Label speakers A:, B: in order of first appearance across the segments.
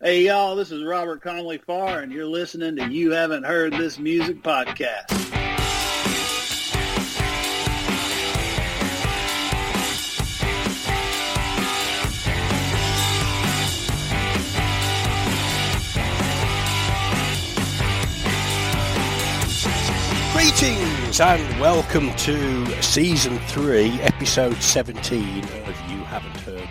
A: Hey y'all, this is Robert Connely Farr and you're listening to You Haven't Heard This Music Podcast.
B: Greetings and welcome to season three, episode 17 of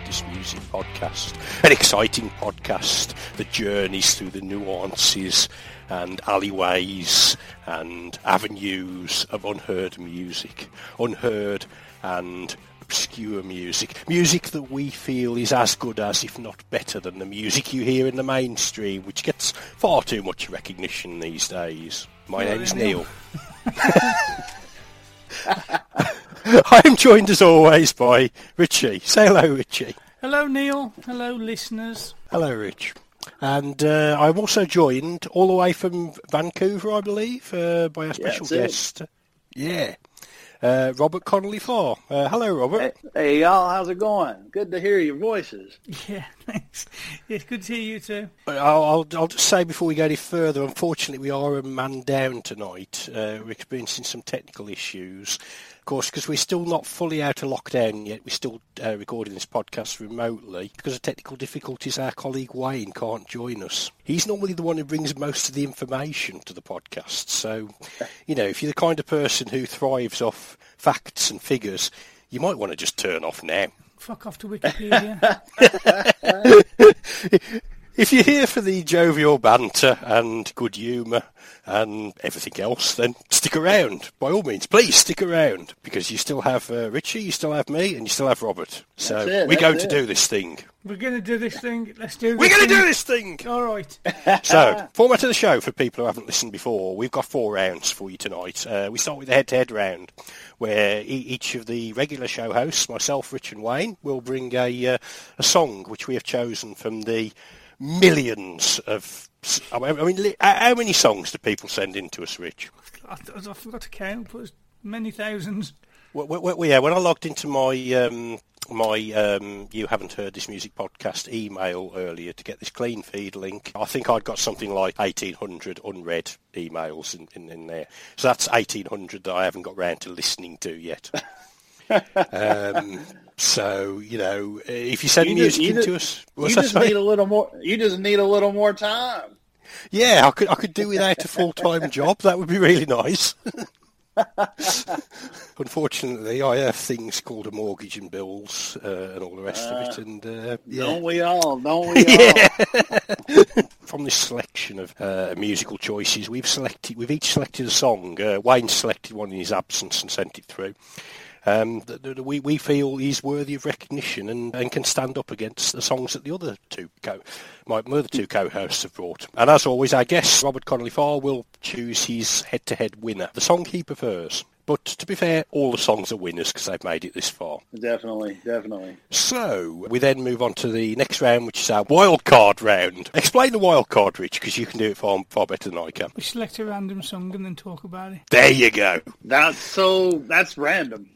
B: You Haven't Heard This Music podcast. An exciting podcast that journeys through the nuances and alleyways and avenues of unheard music. Unheard and obscure music. Music that we feel is as good as, if not better than, the music you hear in the mainstream, which gets far too much recognition these days. My name's Neil. I am joined as always by Richie. Say hello, Richie.
C: Hello, Neil. Hello, listeners.
B: Hello, Rich. And uh, I'm also joined all the way from Vancouver, I believe, uh, by our special
A: that's it.
B: guest. Yeah. Uh, Robert Connely Farr. Uh, hello, Robert.
A: Hey, hey y'all, how's it going? Good to hear your voices.
C: Yeah, thanks. It's good to hear you too.
B: I'll, I'll, I'll just say before we go any further, unfortunately, we are a man down tonight. Uh, we're experiencing some technical issues. Of course, because we're still not fully out of lockdown yet, we're still uh, recording this podcast remotely. Because of technical difficulties, our colleague Wayne can't join us. He's normally the one who brings most of the information to the podcast. So, you know, if you're the kind of person who thrives off facts and figures, you might want to just turn off now.
C: Fuck off to Wikipedia.
B: If you're here for the jovial banter and good humour and everything else, then stick around. By all means, please stick around because you still have uh, Richie, you still have me, and you still have Robert. So
A: it,
B: we're going
A: it.
B: to do this thing.
C: We're going to do this thing. Let's do this
B: We're going to do this thing.
C: All right.
B: So, format of the show for people who haven't listened before, we've got four rounds for you tonight. Uh, we start with the head-to-head round, where e- each of the regular show hosts, myself, Rich and Wayne, will bring a, uh, a song which we have chosen from the millions of... s- I mean, I mean, how how many songs do people send in to us, Rich?
C: I, I forgot to count, but it's many thousands.
B: Well, well, well, yeah, when I logged into my um, my um, you haven't heard this music podcast email earlier to get this clean feed link, I think I'd got something like eighteen hundred unread emails in, in, in there. So that's eighteen hundred that I haven't got round to listening to yet. um, so you know, if you send
A: You
B: music
A: just- you
B: to us,
A: you just need a little more. You just need a little more time.
B: Yeah, I could I could do without a full time job. That would be really nice. Unfortunately, I have things called a mortgage and bills uh, and all the rest of it, and uh, yeah.
A: Don't we all? Don't we all?
B: From this selection of uh, musical choices, we've selected we've each selected a song. Uh, Wayne selected one in his absence and sent it through. Um, that, that we we feel is worthy of recognition and, and can stand up against the songs that the other two co my, my other two co-hosts have brought. And as always, our guest Robert Connely Farr will choose his head-to-head winner, the song he prefers. But to be fair, all the songs are winners because they've made it this far.
A: definitely, definitely.
B: So we then move on to the next round, which is our wild card round. Explain the wild card, Rich, because you can do it far far better than I can.
C: We select a random song and then talk about it.
B: There you go.
A: That's so. That's random.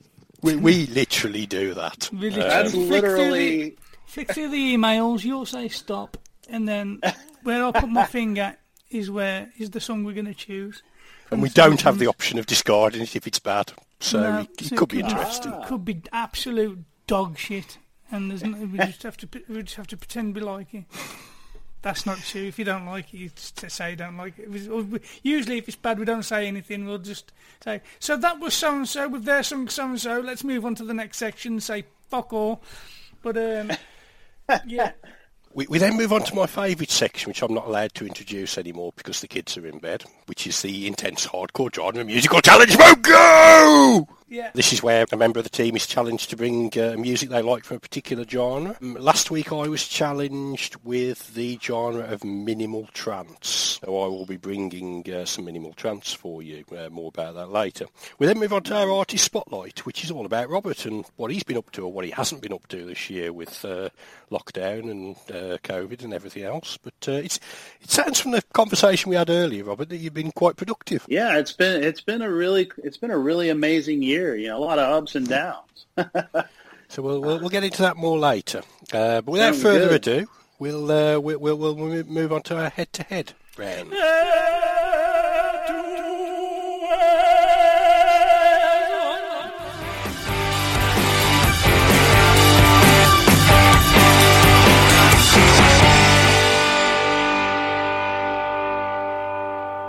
B: We, we literally do that.
C: We literally
A: That's
C: flick
A: literally.
C: Through the, flick through the emails, you'll say stop, and then where I put my finger is where is the song we're going to choose.
B: And we don't have the option of discarding it if it's bad. So
C: No,
B: it,
C: so
B: it could be
C: could
B: interesting.
C: It could be absolute dog shit. and there's no, we just have to we just have to pretend we like it. That's not true. If you don't like it, you just say you don't like it. It was- Usually, if it's bad, we don't say anything. We'll just say, "So that was so and so with their song, so and so." Let's move on to the next section. Say "fuck all," but um, yeah,
B: We, we then move on to my favourite section, which I'm not allowed to introduce anymore because the kids are in bed, which is the intense hardcore genre musical challenge. Go!
C: Yeah.
B: This is where a member of the team is challenged to bring uh, music they like from a particular genre. Um, last week I was challenged with the genre of minimal trance, so I will be bringing uh, some minimal trance for you. Uh, more about that later. We then move on to our artist spotlight, which is all about Robert and what he's been up to or what he hasn't been up to this year with uh, lockdown and uh, COVID and everything else. But uh, it's, it sounds from the conversation we had earlier, Robert, that you've been quite productive.
A: Yeah, it's been it's been a really it's been a really amazing year. You know, a lot of ups and downs.
B: So we'll, we'll, we'll get into that more later. Uh, but without
A: Sounds
B: further
A: good.
B: ado, we'll, uh, we'll, we'll, we'll move on to our head-to-head round.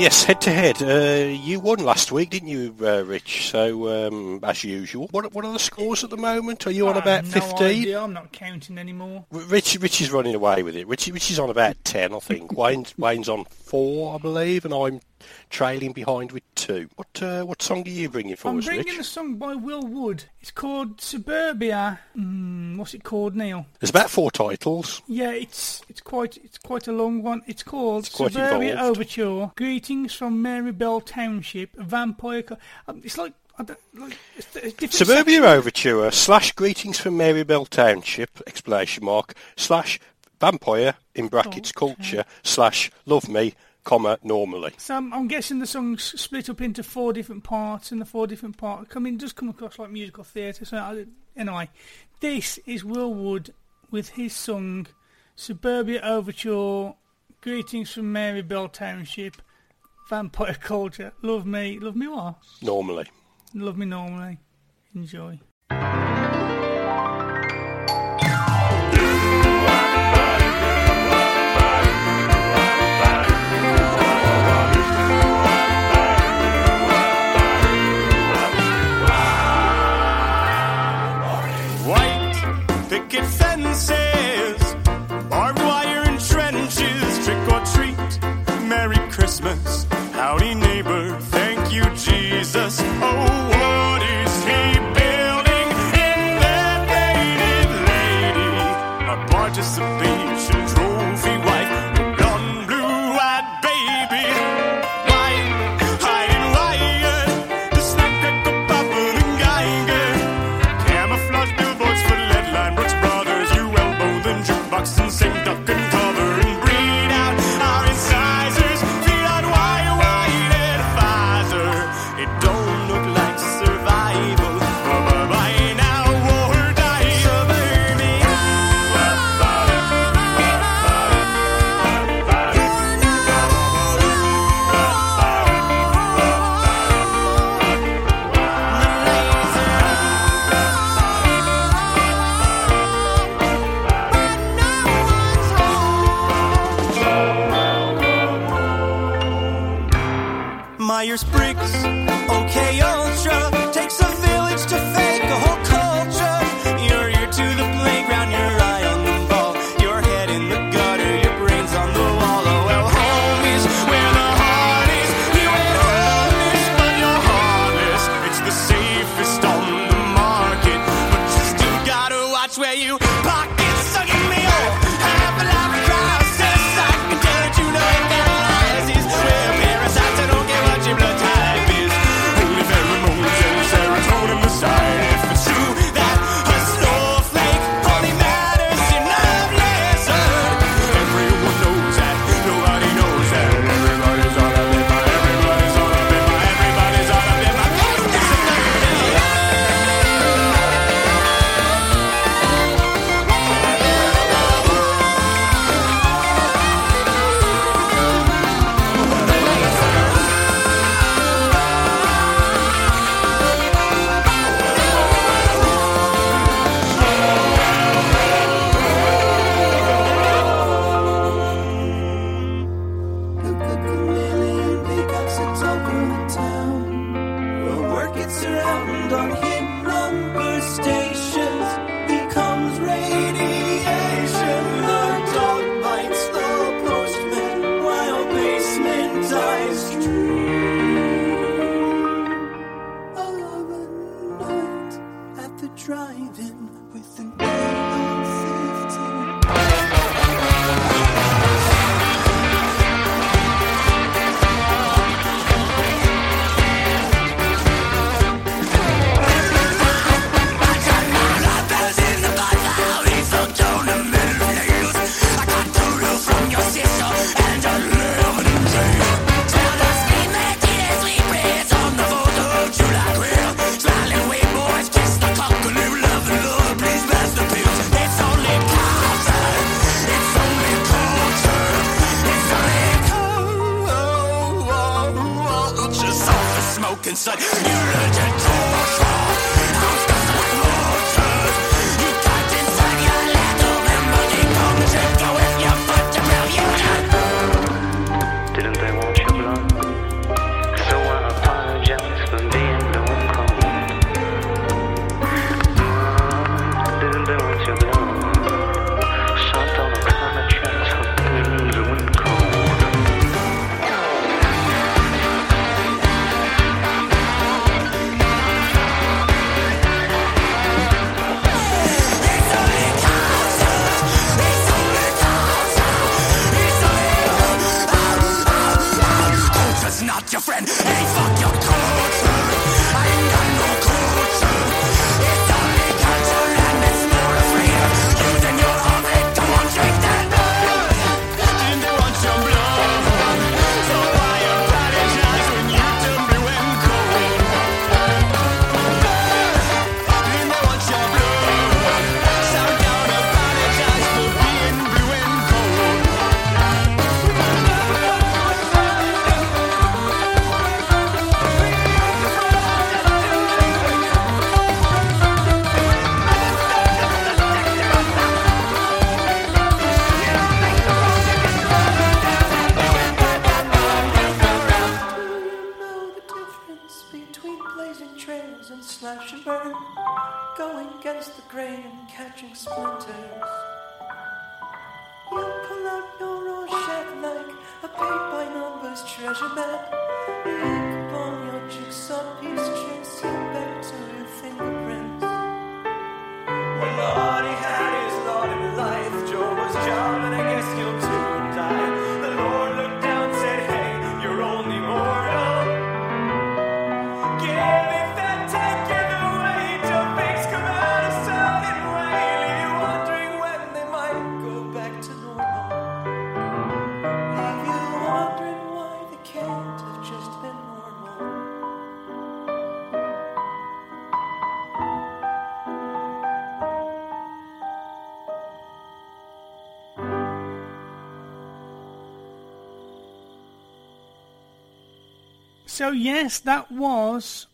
B: Yes, head-to-head. Uh, you won last week, didn't you, uh, Rich? So, um, as usual. What, what are the scores at the moment? Are you on
C: I
B: about
C: have no
B: 15?
C: I'm not counting anymore.
B: Rich, Rich is running away with it. Rich, Rich is on about 10, I think. Wayne's, Wayne's on 4, I believe, and I'm trailing behind with 2. What uh, what song are you bringing for
C: I'm
B: us,
C: bringing
B: Rich?
C: a song by Will Wood. It's called Suburbia. Mm, what's it called, Neil?
B: There's about four titles.
C: Yeah, it's it's quite it's quite a long one. It's called
B: It's
C: Suburbia
B: involved.
C: Overture. Greetings from Mary Bell Township, a vampire. Co- um, it's like, like it's, it's different
B: Suburbia
C: sections.
B: Overture slash Greetings from Mary Bell Township, exclamation mark, slash Vampire, in brackets,
C: Okay.
B: culture, slash Love Me, comma, normally.
C: So I'm, I'm guessing the song's split up into four different parts, and the four different parts come in does come across like musical theatre. So uh, I, anyway, this is Will Wood with his song Suburbia Overture. Greetings from Mary Bell Township, Vampire Culture. Love me, love me what?
B: Normally.
C: Love me normally. Enjoy.
D: Merry
E: So
C: yes, that was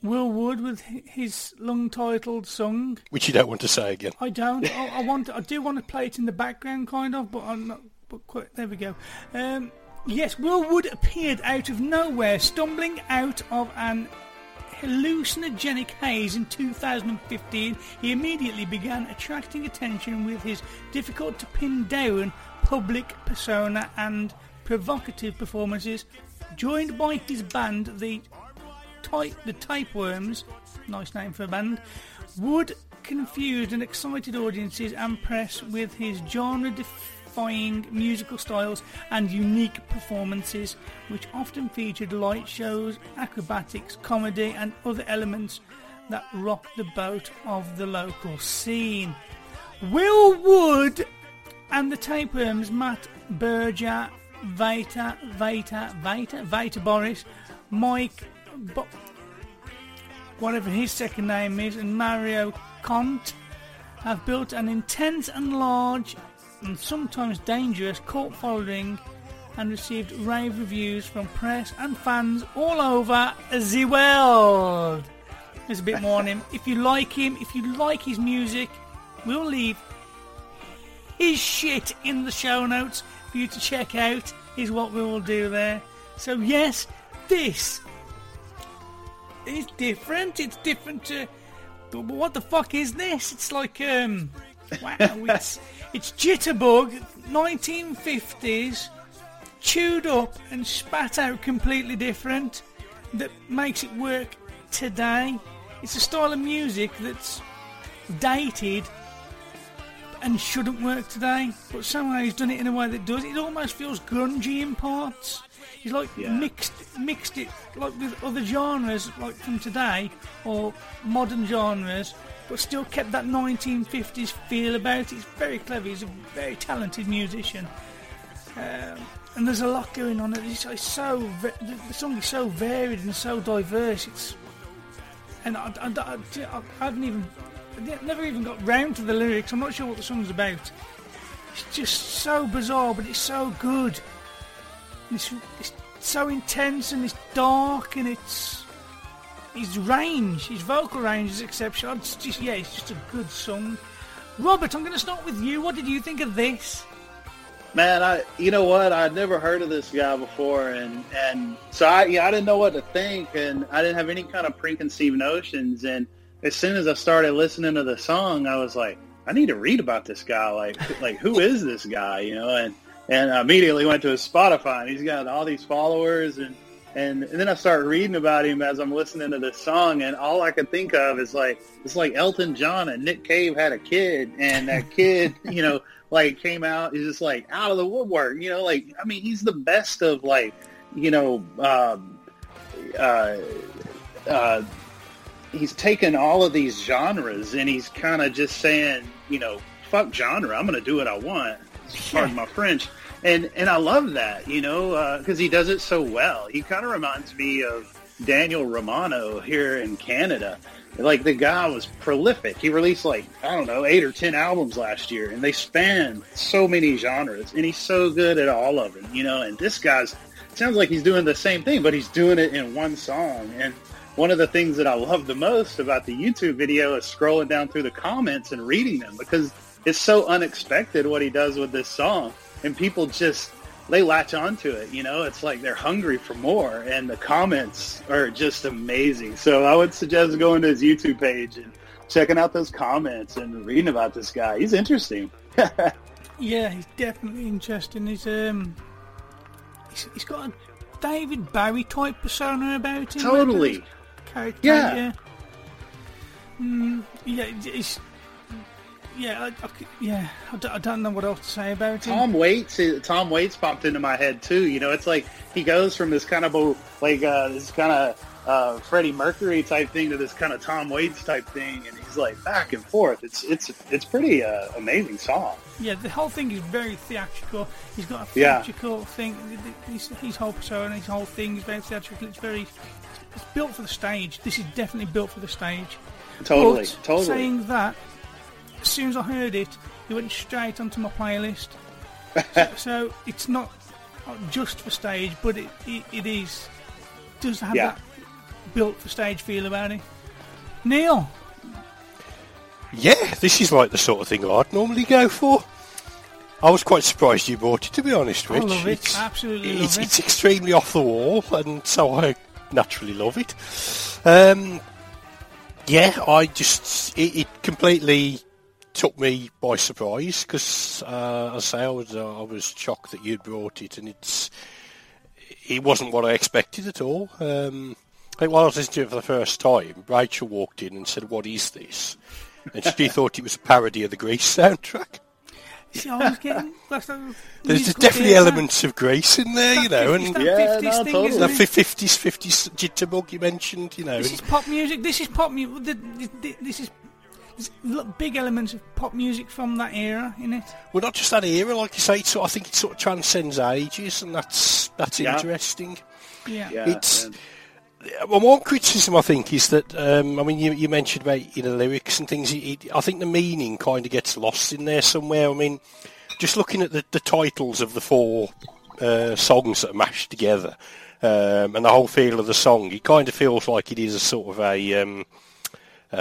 C: Will Wood with his long-titled song.
B: Which you don't want to say again.
C: I don't. I, I want. I do want to play it in the background, kind of, but I'm not. But quite, there we go. Um, yes, Will Wood appeared out of nowhere, stumbling out of an hallucinogenic haze in 2015. He immediately began attracting attention with his difficult to pin down public persona and provocative performances, joined by his band, the type the Tapeworms, nice name for a band, would confuse and excited audiences and press with his genre-defying musical styles and unique performances, which often featured light shows, acrobatics, comedy, and other elements that rocked the boat of the local scene. Will Wood and the tapeworms Matt Berger, Vita, Vita, Vita, Vita Boris, Mike, Bo- whatever his second name is, and Mario Kont have built an intense and large and sometimes dangerous cult following and received rave reviews from press and fans all over the world. There's a bit more on him. If you like him, if you like his music, we'll leave his shit in the show notes for you to check out is what we will do there. So yes, this is different. It's different to but what the fuck is this? It's like um wow, it's it's Jitterbug 1950s chewed up and spat out completely different that makes it work today. It's a style of music that's dated and shouldn't work today, but somehow he's done it in a way that does. It almost feels grungy in parts. He's like
A: Yeah.
C: mixed mixed it like with other genres like from today or modern genres, but still kept that 1950s feel about it. He's very clever. He's a very talented musician. Um, and there's a lot going on. It's, it's so the, song is so varied and so diverse. It's and I, I, I, I haven't even never even got round to the lyrics. I'm not sure what the song's about. It's just so bizarre, but it's so good. It's, it's so intense and it's dark and it's his range, his vocal range is exceptional. It's just yeah, it's just a good song. Robert, I'm going to start with you. What did you think of this?
A: Man, I you know what? I'd never heard of this guy before, and and so I yeah I didn't know what to think, and I didn't have any kind of preconceived notions. And as soon as I started listening to the song, I was like, I need to read about this guy. Like like who is this guy? You know, and and I immediately went to his Spotify, and he's got all these followers, and and, and then I started reading about him as I'm listening to this song, and all I could think of is like it's like Elton John and Nick Cave had a kid, and that kid, you know, like came out is just like out of the woodwork, you know, like I mean, he's the best of like, you know, um, uh, uh, he's taken all of these genres and he's kind of just saying, you know, fuck genre, I'm going to do what I want. Pardon my French and and I love that, you know, uh, because he does it so well. He kind of reminds me of Daniel Romano here in Canada. Like the guy was prolific. He released like I don't know eight or ten albums last year, and they span so many genres. And he's so good at all of them, you know. And this guy's sounds like he's doing the same thing, but he's doing it in one song. And one of the things that I love the most about the YouTube video is scrolling down through the comments and reading them because it's so unexpected what he does with this song and people just they latch onto it. You know, it's like they're hungry for more, and the comments are just amazing. So I would suggest going to his YouTube page and checking out those comments and reading about this guy. He's interesting.
C: yeah, he's definitely interesting. He's um, he's, he's got a David Bowie type persona about him.
A: Totally.
C: Character,
A: Yeah.
C: yeah. Mm, yeah, it's, yeah, I, I, yeah. I don't, I don't know what else to say about him.
A: Tom Waits, Tom Waits popped into my head too. You know, it's like he goes from this kind of like uh, this kind of uh, Freddie Mercury type thing to this kind of Tom Waits type thing, and he's like back and forth. It's it's it's pretty uh, amazing song.
C: Yeah, the whole thing is very theatrical. He's got a
A: Yeah.
C: theatrical thing. His, his whole persona, his whole thing is very theatrical. It's very, it's built for the stage. This is definitely built for the stage.
A: Totally,
C: But
A: totally.
C: Saying that, as soon as I heard it, it went straight onto my playlist. so, so it's not just for stage, but it, it, it is does have
B: Yeah.
C: that built for stage feel about it. Neil,
B: Yeah, this is like the sort of thing I'd normally go for. I was quite surprised you bought it, to be honest,
C: I
B: Rich.
C: love it.
B: It's,
C: Absolutely
B: it's,
C: love it.
B: it's extremely off the wall, and so I naturally love it. Um, yeah, I just it, it completely took me by surprise because, uh, as I say, I was uh, I was shocked that you'd brought it, and it's it wasn't what I expected at all. Um, I think while I was listening to it for the first time, Rachel walked in and said, "What is this?" And she thought it was a parody of the Grease soundtrack.
C: See, I was getting
B: There's
C: musical
B: definitely
C: theatre.
B: elements of Grace in there, you know,
C: It's
B: and
A: Yeah,
C: 50s
A: no,
C: thing,
A: totally.
C: isn't
B: the fifties, fifties jitterbug you mentioned, you know.
C: This is pop music. This is pop music. This is big elements of pop music from that era in it.
B: well, not just that era, like you say. It's, sort- I think it sort of transcends ages, and that's that's
A: Yeah.
B: interesting.
C: Yeah.
A: Yeah,
B: It's-
A: and-
B: Well, one criticism I think is that um, I mean you, you mentioned about you know lyrics and things. It, it, I think the meaning kind of gets lost in there somewhere. I mean, just looking at the, the titles of the four uh, songs that are mashed together um, and the whole feel of the song, it kind of feels like it is a sort of a um, uh,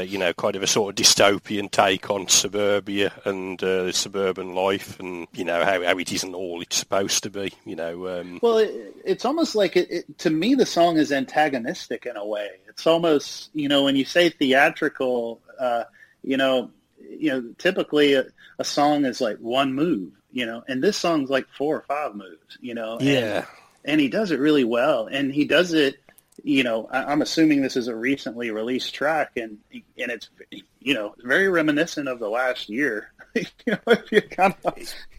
B: you know kind of a sort of dystopian take on suburbia and uh, suburban life, and you know how, how it isn't all it's supposed to be. You know. Um,
A: Well, it, it's almost like it, it. To me, the song is antagonistic in a way. It's almost you know when you say theatrical, uh, you know, you know, typically a, a song is like one move, you know, and this song's like four or five moves, you know. and-
B: yeah.
A: and he does it really well. And he does it, you know. I, I'm assuming this is a recently released track, and and it's you know very reminiscent of the last year. you know, if you kind of.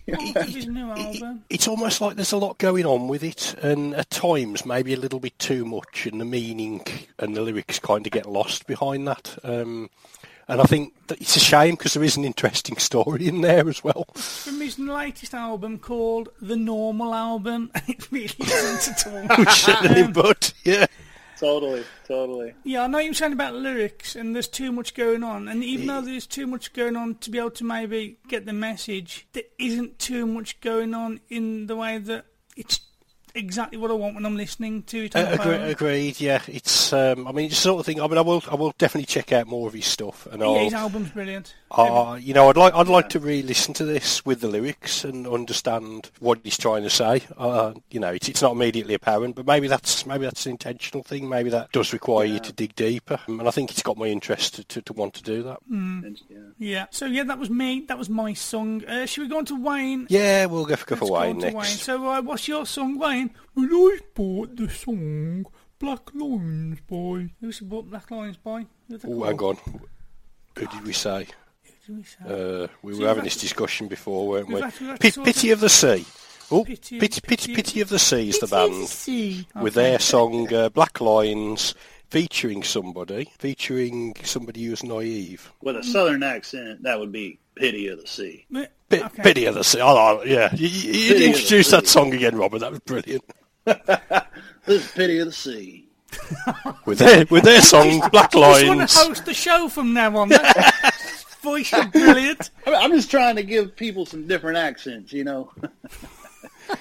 C: Part of his new album.
B: it's almost like there's a lot going on with it, and at times maybe a little bit too much, and the meaning and the lyrics kind of get lost behind that. Um, and I think that it's a shame because there is an interesting story in there as well.
C: From his latest album called The Normal Album, it really isn't at all.
B: Which certainly, but yeah,
A: Totally, totally.
C: Yeah, I know you were saying about lyrics, and there's too much going on. And even though there's too much going on to be able to maybe get the message, there isn't too much going on in the way that it's exactly what I want when I'm listening to it. On
B: Uh, agree, agreed. Yeah, it's. Um, I mean, it's the sort of thing. I mean, I will. I will definitely check out more of his stuff, and
C: Yeah,
B: I'll.
C: his album's brilliant.
B: Uh, you know, I'd like I'd like to re-listen to this with the lyrics and understand what he's trying to say. Uh, you know, it's, it's not immediately apparent, but maybe that's maybe that's an intentional thing. Maybe that does require you to dig deeper, and I think it's got my interest to, to, to want to do that.
A: And, yeah.
C: Yeah. So yeah, that was me. That was my song. Uh, should we go on to Wayne?
B: Yeah, we'll go for, go
C: Let's
B: for
C: go
B: Wayne
C: on to
B: next.
C: Wayne. So uh, what's your song, Wayne? Well, I bought the song Black Lions by. Who's bought Black Lions by?
B: Oh,
C: called?
B: hang on. Who did we say?
C: Who did we say?
B: Uh, we
C: So
B: were having
C: we've
B: this discussion before, weren't we?
C: we've had- we've had
B: Pit,
C: sort
B: Pity
C: of-
B: of the Sea. Oh,
C: Pity-
B: Pity, Pity,
C: Pity-
B: Pity, of the Sea is the
C: Pity the
B: band
C: Sea.
B: with
C: Okay.
B: their song uh, Black Lines, featuring somebody, featuring somebody who's naive.
A: With a southern accent, that would be Pity of the Sea.
B: P-
C: okay.
B: Pity of the Sea. Oh, oh, yeah, you, you, you
A: Pity of the
B: introduced that
A: Sea.
B: song again, Robert. That was brilliant.
A: This is Pity of the Sea.
B: With their with their song Black
C: I just want to host the show from now on. That voice is brilliant.
A: I mean, I'm just trying to give people some different accents, you know.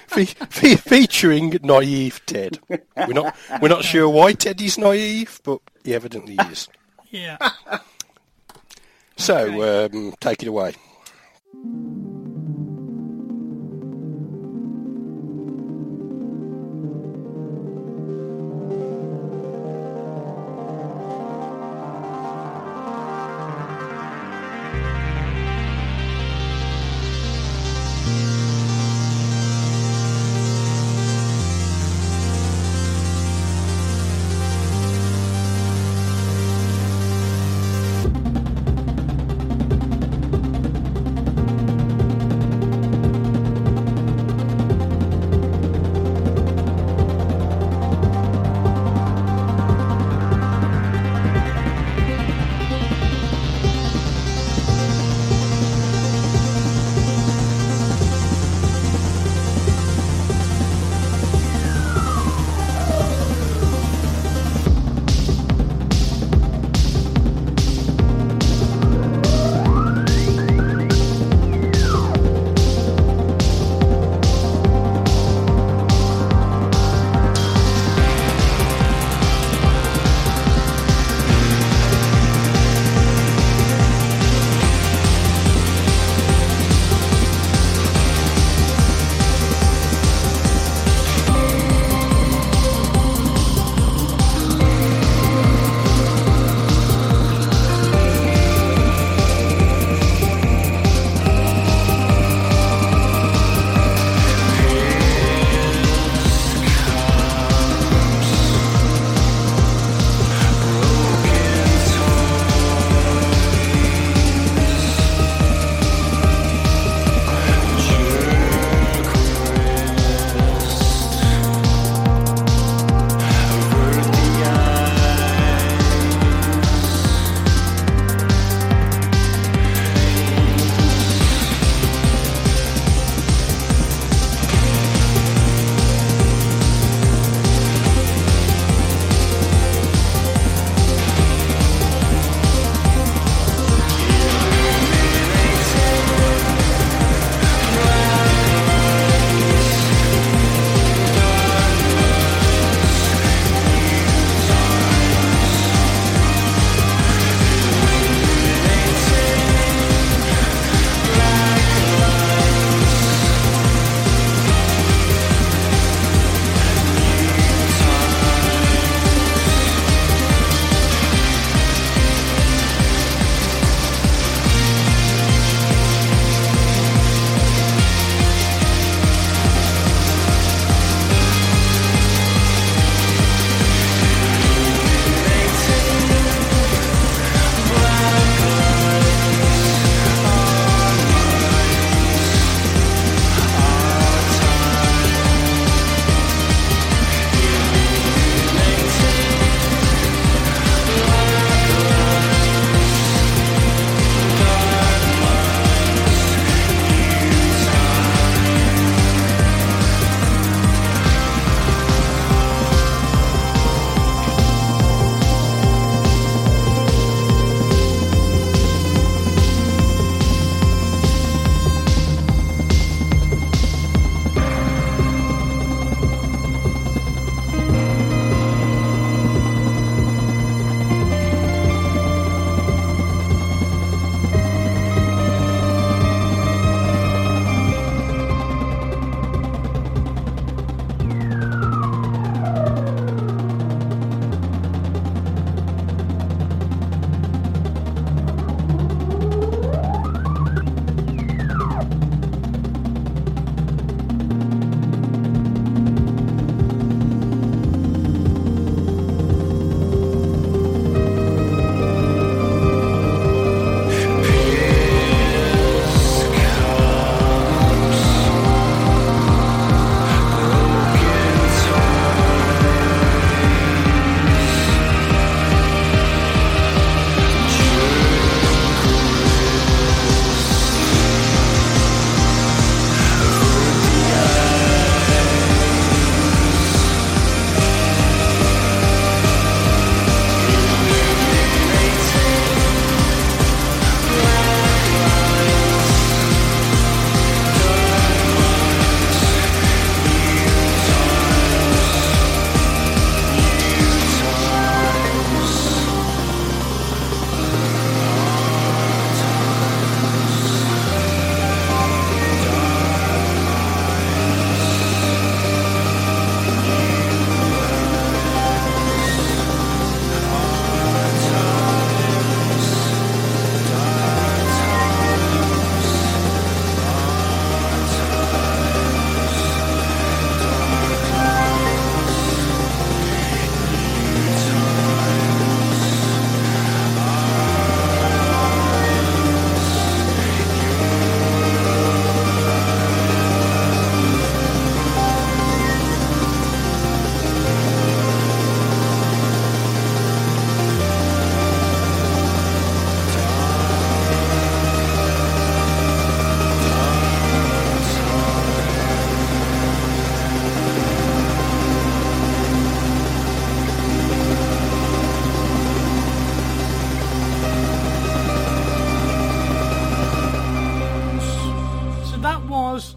B: Fe- fe- featuring naive Ted. We're not we're not sure why Teddy's naive, but he evidently is.
C: Yeah.
B: So um, take it away.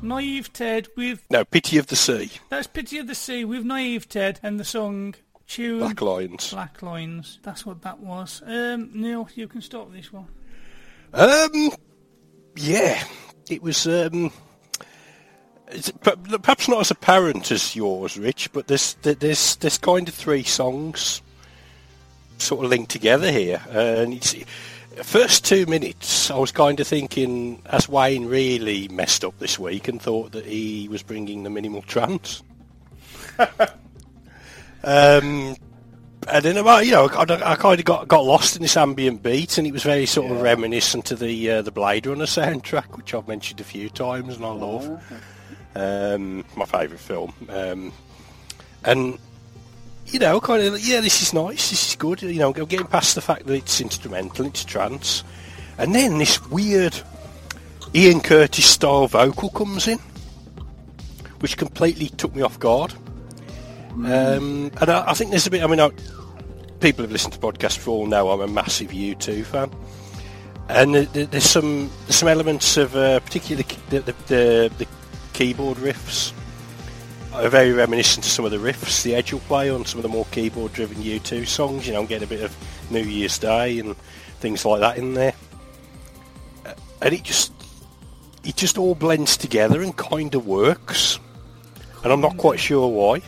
C: Naive Ted with
B: No, Pity of the Sea,
C: that's Pity of the Sea with Naive Ted and the song Tune
B: Black Lions.
C: Black Lines. That's what that was. Um, Neil, you can start this one.
B: Um, yeah, it was. Um, perhaps not as apparent as yours, Rich, but there's there's there's kind of three songs sort of linked together here, and it's. First two minutes, I was kind of thinking, has Wayne really messed up this week and thought that he was bringing the minimal trance? um, and then, well, you know, I, I kind of got, got lost in this ambient beat, and it was very sort of reminiscent to the uh, the Blade Runner soundtrack, which I've mentioned a few times, and I love. Um, my favourite film, um, and you know, kind of, yeah, this is nice, this is good. You know, getting past the fact that it's instrumental, it's trance, and then this weird Ian Curtis style vocal comes in, which completely took me off guard. Um, and I, I think there's a bit. I mean, I, people who've listened to podcasts before know I'm a massive U2 fan, and there- there- there's some there's some elements of uh, particularly the, the, the, the keyboard riffs are very reminiscent to some of the riffs the Edge will play on some of the more keyboard-driven U2 songs. You know, and get a bit of New Year's Day and things like that in there, Uh, and it just it just all blends together and kind of works. And I'm not quite sure why.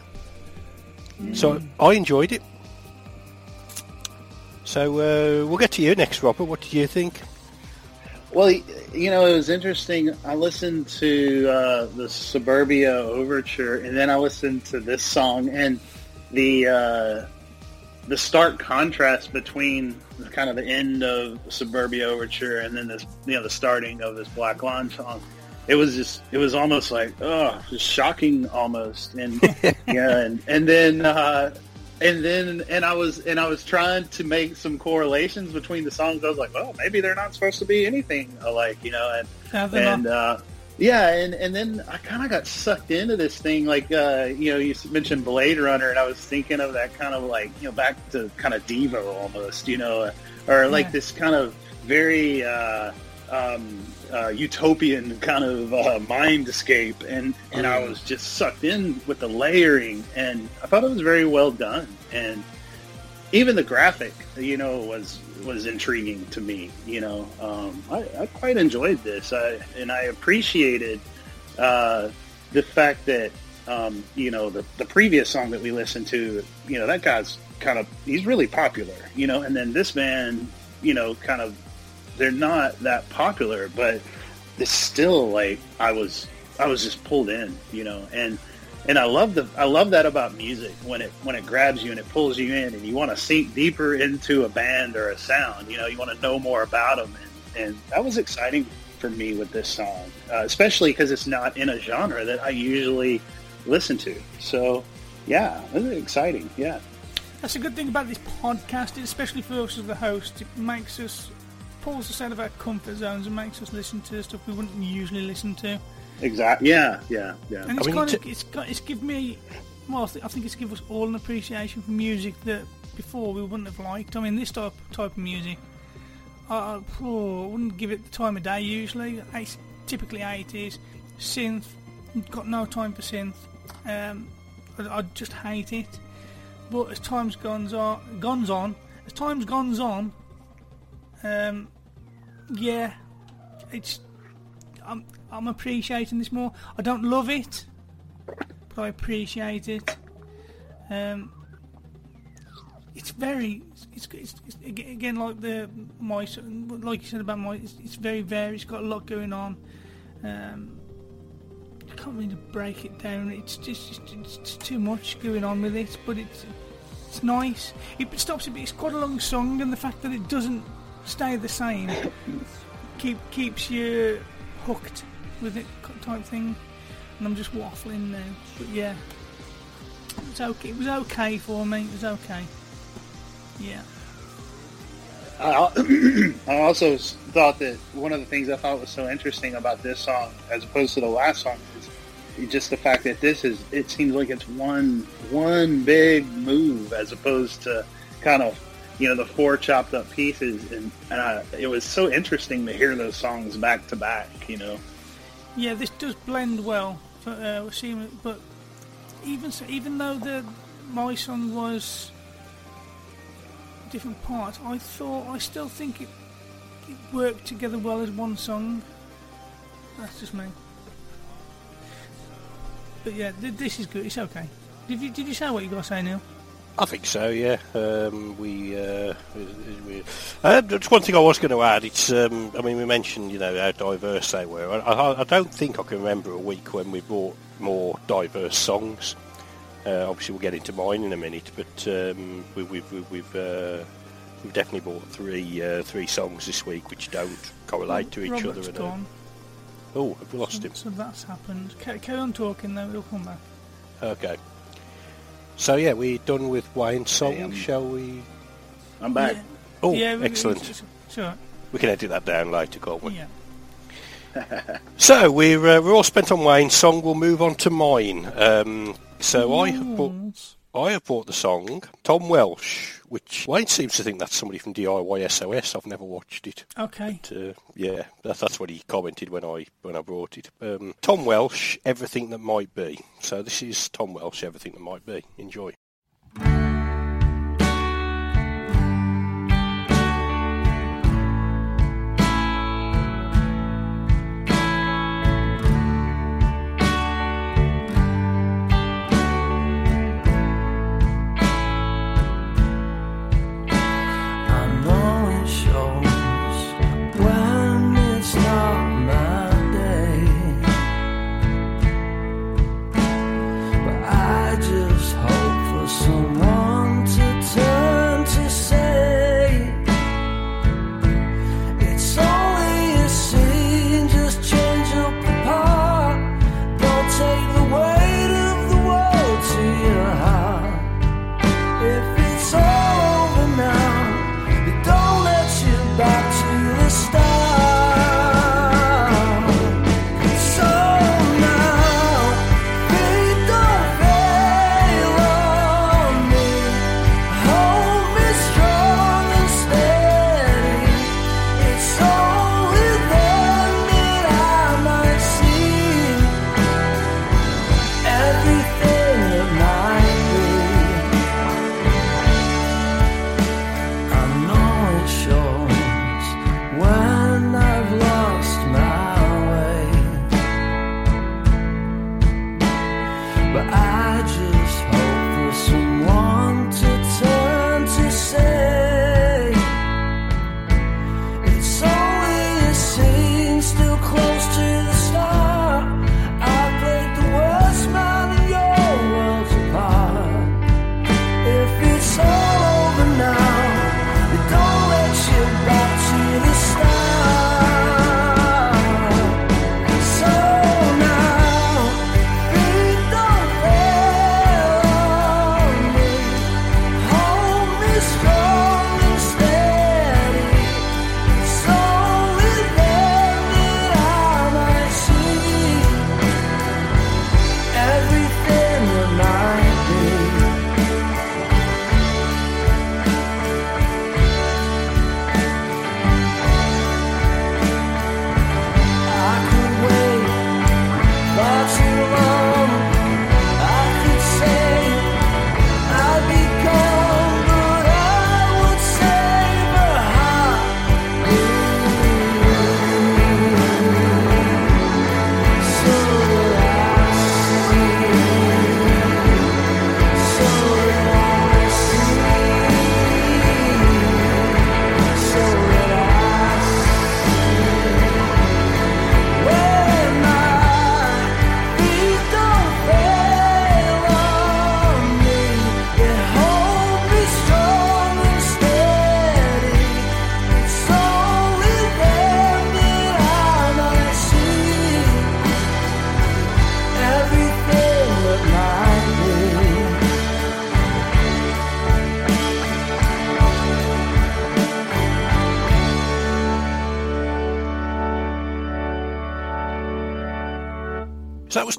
B: So I enjoyed it. So uh, we'll get to you next, Robert. What do you think?
A: Well, you know, it was interesting. I listened to uh, the Suburbia Overture, and then I listened to this song, and the uh, the stark contrast between kind of the end of Suburbia Overture and then this, you know, the starting of this Black Lines song. It was just, it was almost like, oh, just shocking almost, and yeah, and and then. Uh, and then and I was and I was trying to make some correlations between the songs. I was like, well, maybe they're not supposed to be anything alike, you know. And and uh, yeah, and and then I kind of got sucked into this thing. Like uh, you know, you mentioned Blade Runner, and I was thinking of that kind of like you know back to kind of Devo almost, you know, or like
C: Yeah.
A: this kind of very. Uh, um, uh, utopian kind of uh, mind escape, and and I was just sucked in with the layering, and I thought it was very well done, and even the graphic, you know, was was intriguing to me. You know, um, I, I quite enjoyed this, I, and I appreciated uh, the fact that um, you know the the previous song that we listened to, you know, that guy's kind of he's really popular, you know, and then this man, you know, kind of they're not that popular, but it's still like I was I was just pulled in, you know, and and I love the I love that about music when it when it grabs you and it pulls you in and you want to sink deeper into a band or a sound, you know, you want to know more about them, and, and that was exciting for me with this song, uh, especially because it's not in a genre that I usually listen to. So, yeah, this is exciting. Yeah.
C: That's a good thing about this podcast, especially for us as the host. It makes us pulls us out of our comfort zones and makes us listen to stuff we wouldn't usually listen to.
A: Exactly. Yeah, yeah, yeah.
C: And it's
B: mean,
C: kind of
B: to-
C: it's it's given me well, I, th- I think it's given us all an appreciation for music that before we wouldn't have liked. I mean, this type type of music, I, I oh, I wouldn't give it the time of day usually. It's typically eighties synth. Got no time for synth. Um, I, I just hate it. But as time's gone on, gone on, as time's gone on, um, yeah, it's I'm I'm appreciating this more. I don't love it, but I appreciate it. Um, it's very, it's, it's, it's ag- again like the my like you said about my, it's, it's very varied. It's got a lot going on. Um, I can't really break it down. It's just it's, it's, it's too much going on with it, but it's it's nice. It stops a bit. It's quite a long song, and the fact that it doesn't stay the same keep keeps you hooked with it type thing. And I'm just waffling now, but yeah, it was okay. It was okay for me. It was okay. Yeah.
A: I also thought that one of the things I thought was so interesting about this song, as opposed to the last song, is just the fact that this is. It seems like it's one one big move, as opposed to kind of you know the four chopped up pieces, and, it was so interesting to hear those songs back to back. You know,
C: Yeah, this does blend well. For, uh, but even so, even though the my song was different parts, I thought I still think it, it worked together well as one song. That's just me. But yeah, th- this is good. It's okay. Did you did you say what you got to say, Neil?
F: I think so. Yeah. Um, we. Uh, we uh, just one thing I was going to add. It's. Um, I mean, we mentioned you know how diverse they were. I, I, I don't think I can remember a week when we brought more diverse songs. Uh, obviously, we'll get into mine in a minute, but um, we, we've we've we've, uh, we've definitely bought three uh, three songs this week which don't correlate to each
C: Robert's
F: other.
C: gone.
F: Oh, have we lost him?
C: So that's happened. Ca- Carry on talking, though. It'll come back.
F: Okay. So yeah, we're done with Wayne's song.
A: Damn.
F: Shall we?
A: I'm back.
C: Yeah.
F: Oh,
C: yeah,
F: excellent.
C: It's, it's all right.
F: We can edit that down later, can't we?
C: Yeah.
F: So we're uh, we're all spent on Wayne's song. We'll move on to mine. Um, so I have bought I have bought the song Tom Welsh, which Wayne seems to think that's somebody from DIY SOS. I've never watched it.
C: Okay.
F: But, uh, yeah, that, that's what he commented when I when I brought it. Um, Tom Welsh, everything that might be. So this is Tom Welsh, everything that might be. Enjoy.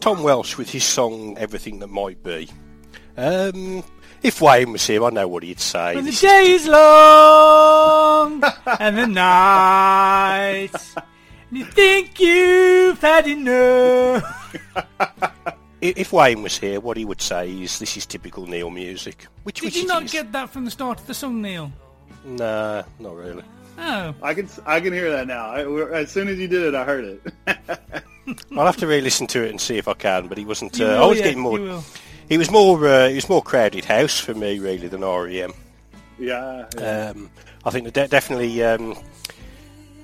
F: Tom Welsh with his song "Everything That Might Be." Um, if Wayne was here, I know what he'd say.
C: When the day is long and the night and You think you've had enough?
B: If Wayne was here, what he would say is this is typical Neil music. Which,
C: Did
B: which
C: you not
B: is.
C: get that from the start of the song, Neil?
B: Nah, not really.
C: Oh,
A: I can I can hear that now. I, as soon as you did it, I heard it.
B: I'll have to re-listen to it and see if I can. But he wasn't.
C: you
B: Uh,
C: will,
B: I was
C: yeah,
B: getting more. He was more. Uh, he was more Crowded House for me really than REM.
A: yeah, yeah.
B: Um, I think de- definitely. Um,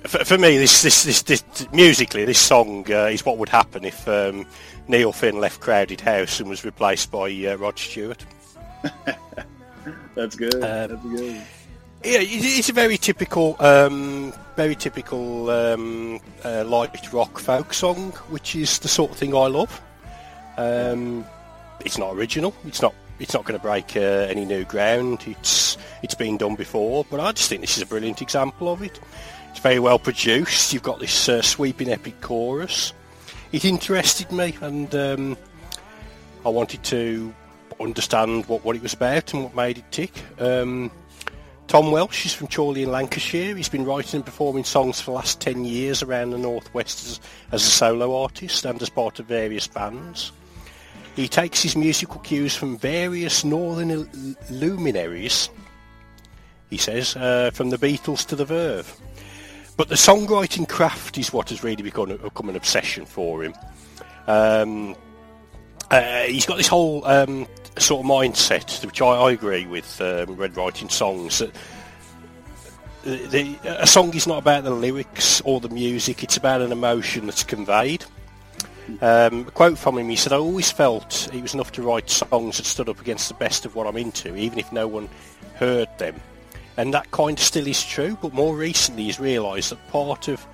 B: for, for me, this, this, this, this musically, this song uh, is what would happen if um, Neil Finn left Crowded House and was replaced by uh, Rod Stewart.
A: that's good.
B: uh,
A: that's good.
B: Yeah, it's a very typical, um, very typical um, uh, light rock folk song, which is the sort of thing I love. Um, it's not original. It's not. It's not going to break uh, any new ground. It's it's been done before, but I just think this is a brilliant example of it. It's very well produced. You've got this uh, sweeping epic chorus. It interested me, and um, I wanted to understand what, what it was about and what made it tick. Um, Tom Welsh is from Chorley in Lancashire. He's been writing and performing songs for the last 10 years around the Northwest as, as a solo artist and as part of various bands. He takes his musical cues from various northern luminaries, he says, uh, from the Beatles to the Verve. But the songwriting craft is what has really become, become an obsession for him. Um, uh, he's got this whole um, sort of mindset, which I, I agree with um, when writing songs. That the, the, a song is not about the lyrics or the music; it's about an emotion that's conveyed. Um, a quote from him: He said, "I always felt it was enough to write songs that stood up against the best of what I'm into, even if no one heard them." And that kind of still is true. But more recently, he's realised that part of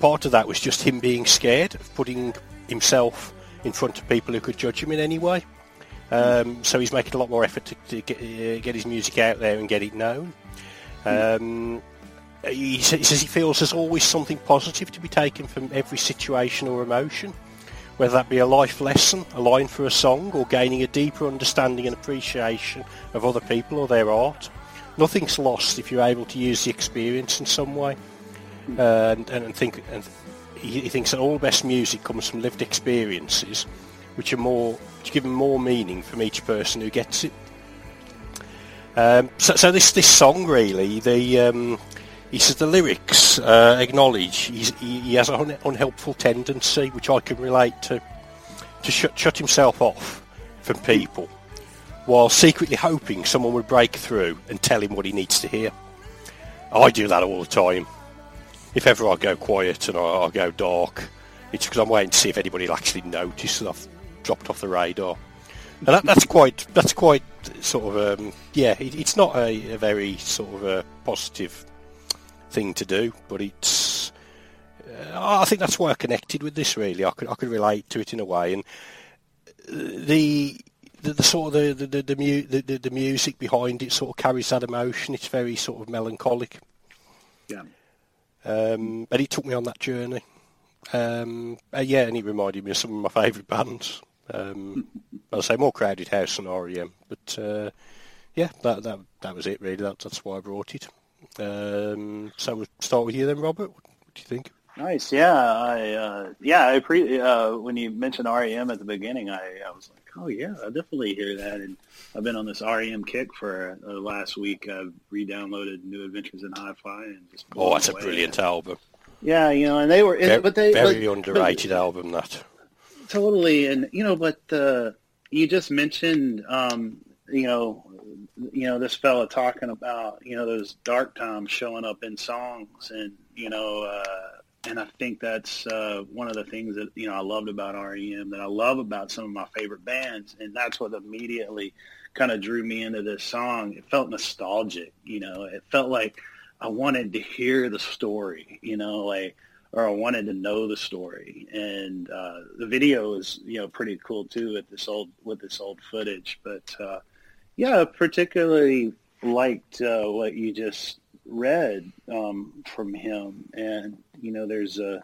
B: part of that was just him being scared of putting himself in front of people who could judge him in any way. Um, so he's making a lot more effort to, to get, uh, get his music out there and get it known. Um, he, says he feels there's always something positive to be taken from every situation or emotion, whether that be a life lesson, a line for a song, or gaining a deeper understanding and appreciation of other people or their art. Nothing's lost if you're able to use the experience in some way. Uh, and, and think and he, thinks that all the best music comes from lived experiences, which are more which give more meaning from each person who gets it. Um, so, so this this song really the um, he says the lyrics uh, acknowledge he, he has an un- unhelpful tendency which I can relate to to shut himself off from people while secretly hoping someone would break through and tell him what he needs to hear. I do that all the time if ever I go quiet and I, I go dark, it's because I'm waiting to see if anybody will actually notice that I've dropped off the radar. And that, that's quite that's quite sort of um, yeah. It, it's not a, a very sort of a positive thing to do, but it's. Uh, I think that's why I connected with this. Really, I could I could relate to it in a way, and the the, the sort of the the the, the, mu- the the the music behind it sort of carries that emotion. It's very sort of melancholic.
A: Yeah.
B: Um, and he took me on that journey. Um, uh, yeah, and he reminded me of some of my favourite bands. Um, I'll say more Crowded House than REM, but uh, yeah, that that that was it really. That, that's why I brought it. Um, so we'll start with you then, Robert. What do you think?
A: Nice. Yeah. I uh, yeah. I pre uh, when you mentioned REM at the beginning, I, I was like, oh yeah, I definitely hear that. And I've been on this REM kick for uh, last week. I've re-downloaded New Adventures in Hi-Fi and just
B: Oh, that's a brilliant album.
A: Yeah, you know, and they were,
B: Very,
A: but they
B: very
A: but-
B: underrated album. That.
A: totally, and you know, but uh, you just mentioned, um, you know, you know, this fella talking about, you know, those dark times showing up in songs, and you know, uh, and I think that's uh, one of the things that you know I loved about REM, that I love about some of my favorite bands, and that's what immediately kind of drew me into this song. It felt nostalgic, you know, it felt like I wanted to hear the story, you know, like or I wanted to know the story. And uh, the video is, you know, pretty cool too with this old with this old footage. But uh, yeah, particularly liked uh, what you just read um, from him. And you know, there's a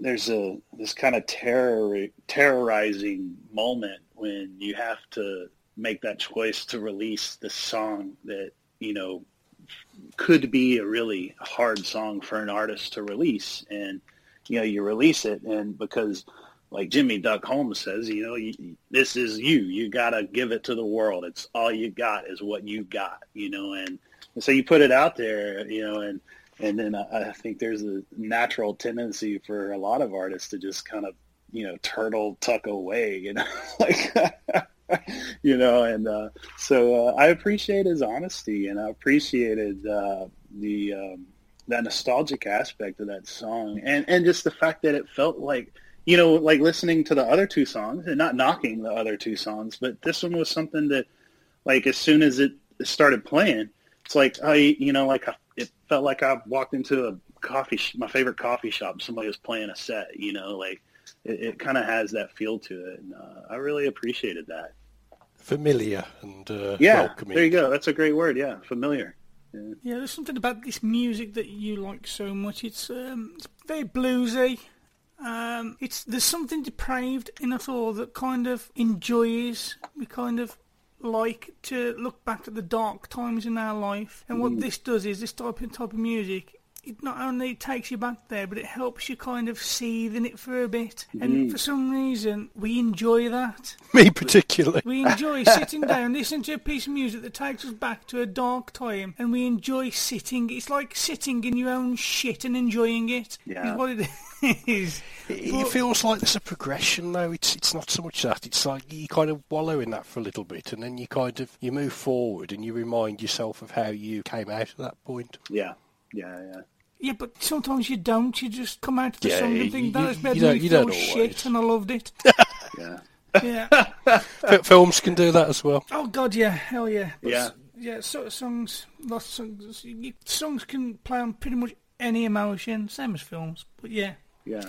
A: there's a this kind of terror terrorizing moment when you have to make that choice to release the song that you know could be a really hard song for an artist to release, and you know you release it, and because like Jimmy Duck Holmes says, you know, you, this is you. You gotta give it to the world. It's all you got is what you got, you know, and, and so you put it out there, you know, and and then I, I think there's a natural tendency for a lot of artists to just kind of you know turtle tuck away, you know, like. you know, and uh, so uh, I appreciate his honesty, and I appreciated uh, the um, that nostalgic aspect of that song, and and just the fact that it felt like you know, like listening to the other two songs, and not knocking the other two songs, but this one was something that, like, as soon as it started playing, it's like I, you know, like it felt like I walked into a coffee, sh- my favorite coffee shop. Somebody was playing a set, you know, like it, it kind of has that feel to it, and uh, I really appreciated that.
B: Familiar and uh,
A: Yeah,
B: welcoming.
A: there you go. That's a great word. Yeah, familiar. Yeah.
C: Yeah, there's something about this music that you like so much. It's um, it's very bluesy. Um, it's there's something depraved in us all that kind of enjoys. We kind of like to look back at the dark times in our life, and what mm. this does is this type of type of music. It not only takes you back there, but it helps you kind of seethe in it for a bit. And mm. for some reason, we enjoy that.
B: Me particularly.
C: We enjoy sitting down, listening to a piece of music that takes us back to a dark time, and we enjoy sitting. It's like sitting in your own shit and enjoying it.
A: Yeah.
C: Is what it is.
B: It,
C: But-
B: it feels like there's a progression though. It's it's not so much that. It's like you kind of wallow in that for a little bit, and then you kind of you move forward and you remind yourself of how you came out at that point.
A: Yeah, yeah, yeah.
C: Yeah, but sometimes you don't. You just come out of the
B: Yeah,
C: song and think
B: you-
C: that was
B: you
C: better than
B: you
C: you feel shit, and I loved it.
A: Yeah.
C: yeah.
B: Films can do that as well.
C: Oh God, yeah, hell yeah. But
A: Yeah.
C: s- yeah. Sort of songs, lots of songs. Songs can play on pretty much any emotion, same as films. But yeah.
A: Yeah.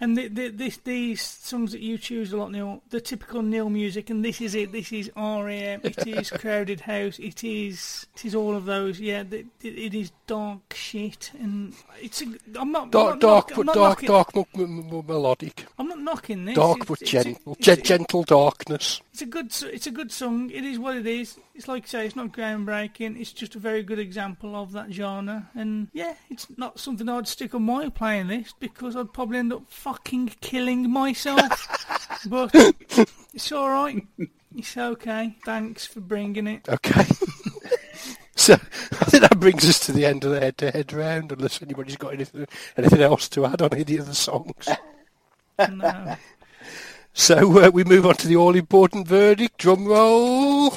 C: And the, the, this, these songs that you choose a lot, Neil, the typical Neil music, and this is it. This is REM. It is Crowded House. It is. It is all of those. Yeah, the, it, is dark shit, and it's. A, I'm not.
B: Dark,
C: I'm not
B: dark,
C: knock-
B: but
C: not
B: dark,
C: knocking,
B: dark, m- m- m- melodic.
C: I'm not knocking this.
B: Dark
C: It's-
B: but
C: it's a-
B: gentle,
C: it's
B: gentle darkness.
C: It's a good. It's a good song. It is what it is. It's like you say. It's not groundbreaking. It's just a very good example of that genre. And yeah, it's not something I'd stick on my playing list because I'd probably end up fucking killing myself. but it's all right. It's okay. Thanks for bringing it.
B: Okay. so I think that brings us to the end of the head-to-head round. Unless anybody's got anything anything else to add on any of the songs.
C: No.
B: So uh, we move on to the all-important verdict. Drum roll.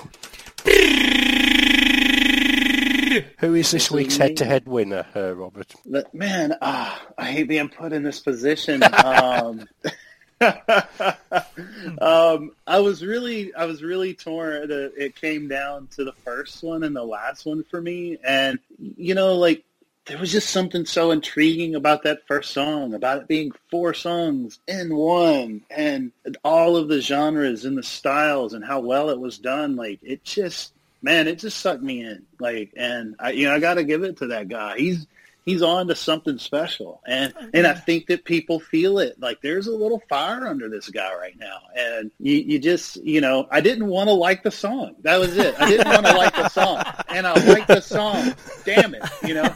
B: Who is this week's head-to-head winner, uh, Robert?
A: But man, ah, I hate being put in this position. Um, um, I was really, I was really torn. It came down to the first one and the last one for me, and you know, like there was just something so intriguing about that first song, about it being four songs in one, and all of the genres and the styles and how well it was done. Like it just, man, it just sucked me in. Like, and I, you know, I got to give it to that guy. He's he's on to something special, and and I think that people feel it. Like there's a little fire under this guy right now, and you you just you know, I didn't want to like the song. That was it. I didn't want to like the song, and I like the song. Damn it, you know.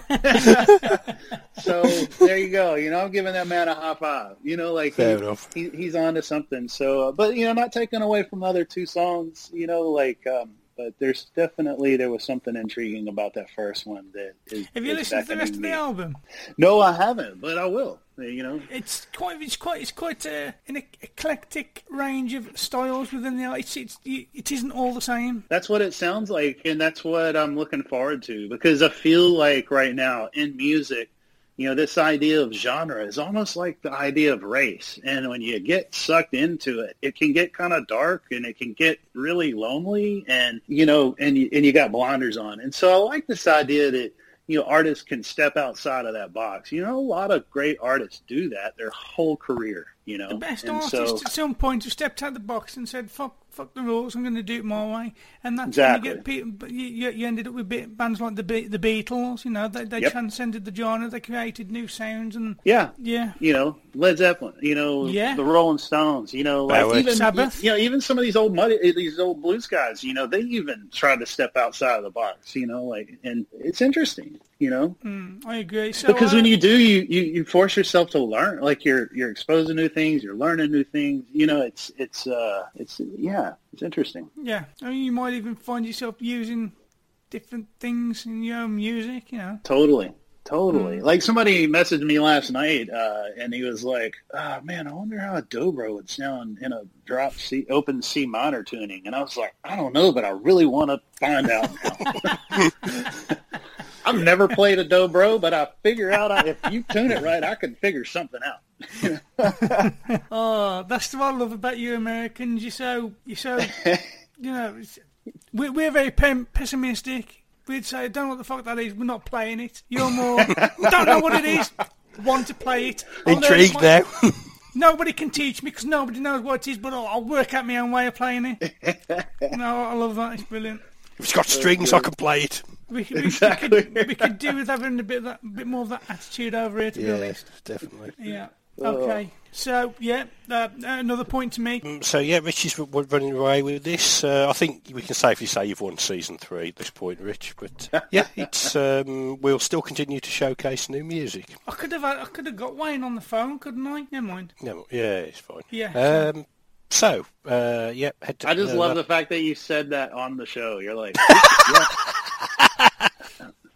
A: so there you go. You know, I'm giving that man a high five. You know, like he, he, he's on to something. So, uh, but you know, not taking away from the other two songs. You know, like. um but there's definitely there was something intriguing about that first one that is.
C: Have you
A: is
C: listened to the rest of the
A: me.
C: album?
A: No, I haven't, but I will. You know,
C: It's quite, it's quite, it's quite uh, an eclectic range of styles within the. It's, it's, it isn't all the same.
A: that's what it sounds like, and that's what I'm looking forward to because I feel like right now in music, you know, this idea of genre is almost like the idea of race, and when you get sucked into it, it can get kind of dark and it can get really lonely, and you know, and you, and you got blinders on, and so I like this idea that you know artists can step outside of that box. You know, a lot of great artists do that their whole career. You know,
C: The best
A: And
C: artist
A: so-
C: at some point have stepped out of the box and said, "Fuck, fuck the rules. I'm going to do it my way." And that's
A: Exactly.
C: when you get people. But you, you, you ended up with bit, bands like the Be- the Beatles. You know, they they
A: Yep.
C: transcended the genre. They created new sounds and
A: yeah,
C: yeah.
A: you know, Led Zeppelin, you know,
C: Yeah.
A: the Rolling Stones, you know, like even
C: Sabbath.
A: you know, even some of these old muddy, eh, these old blues guys, you know, they even tried to step outside of the box, you know, like, and it's interesting, you know,
C: I agree. So
A: because
C: uh,
A: when you do, you, you you force yourself to learn, like you're you're exposed to new things, you're learning new things, you know, it's it's uh it's yeah, it's interesting.
C: yeah, I mean, you might even find yourself using different things in your own music. You know,
A: Totally. Totally. Like somebody messaged me last night, uh, and he was like, oh, man, I wonder how a dobro would sound in a drop C, open C minor tuning. And I was like, I don't know, but I really want to find out now. I've never played a dobro, but I figure out I, if you tune it right, I can figure something out.
C: oh, that's what I love about you Americans. You're so you're so you know. We're, we're very pem- pessimistic. We'd say, don't know what the fuck that is. We're not playing it. You're more, don't know what it is. Want to play it.
B: Intrigued
C: my-
B: now.
C: Nobody can teach me because nobody knows what it is, but I'll, I'll work out my own way of playing it. no, I love that. It's brilliant.
B: if it's got strings, I can play it.
C: We, could- we, we could, we could do with having a bit of that, bit more of that attitude over here, to be honest.
B: definitely.
C: Yeah. Okay. So yeah, uh, another point to me.
B: So yeah, Ritchie's r- r- running away with this. Uh, I think we can safely say you've won season three at this point, Rich. But yeah, it's um, we'll still continue to showcase new music.
C: I could have I could have got Wayne on the phone, couldn't I? Never mind.
B: No, yeah, it's fine.
C: Yeah.
B: Um, so uh, yeah, head to,
A: I just
B: uh,
A: love the fact that you said that on the show. You're like, yeah.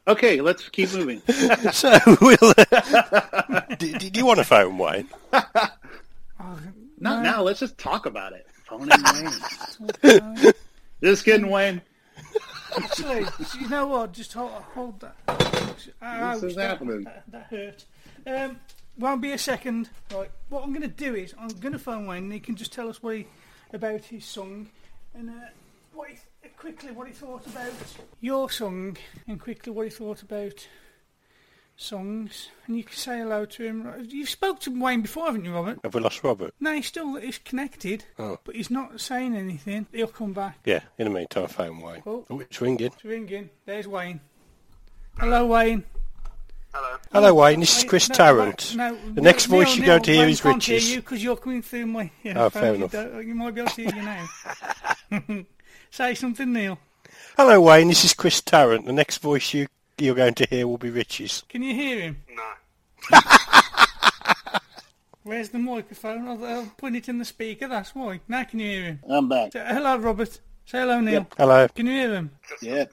A: Okay, let's keep moving.
B: So we'll. Uh, do, do you want to phone Wayne?
A: Not now. Let's just talk about it. Phone Wayne. just kidding, Wayne.
C: Actually, you know what? Just hold, hold that. Ouch,
A: is
C: that,
A: happening.
C: That, that hurt. Um, won't be a second. Right. What I'm going to do is I'm going to phone Wayne. and He can just tell us what he about his song and uh, what he, quickly what he thought about your song and quickly what he thought about songs. And you can say hello to him. You've spoke to Wayne before, haven't you, Robert?
B: Have we lost Robert?
C: No, he's still he's connected,
B: Oh.
C: but he's not saying anything. He'll come back.
B: Yeah. In the meantime, phone Wayne.
C: Oh.
B: Oh, it's ringing.
C: It's ringing. There's Wayne. Hello, Wayne.
D: Hello.
B: Hello, Wayne. This is Chris
C: no,
B: Tarrant.
C: no,
B: the next
C: Neil,
B: voice you're
C: Neil,
B: going to hear
C: Wayne
B: is
C: can't hear you because you're coming through my. Yeah,
B: Oh, fair enough.
C: You, you might be able to hear you now. Say something, Neil.
B: Hello, Wayne. This is Chris Tarrant. The next voice you you're going to hear will be Ritchie's.
C: Can you hear him?
D: No.
C: Where's the microphone? I'll, I'll put it in the speaker. That's why. Now can you hear him?
A: I'm back.
C: Say, hello, Robert. Say hello, Neil.
B: Hello.
C: Can you hear him?
D: Just
A: Yeah.
D: like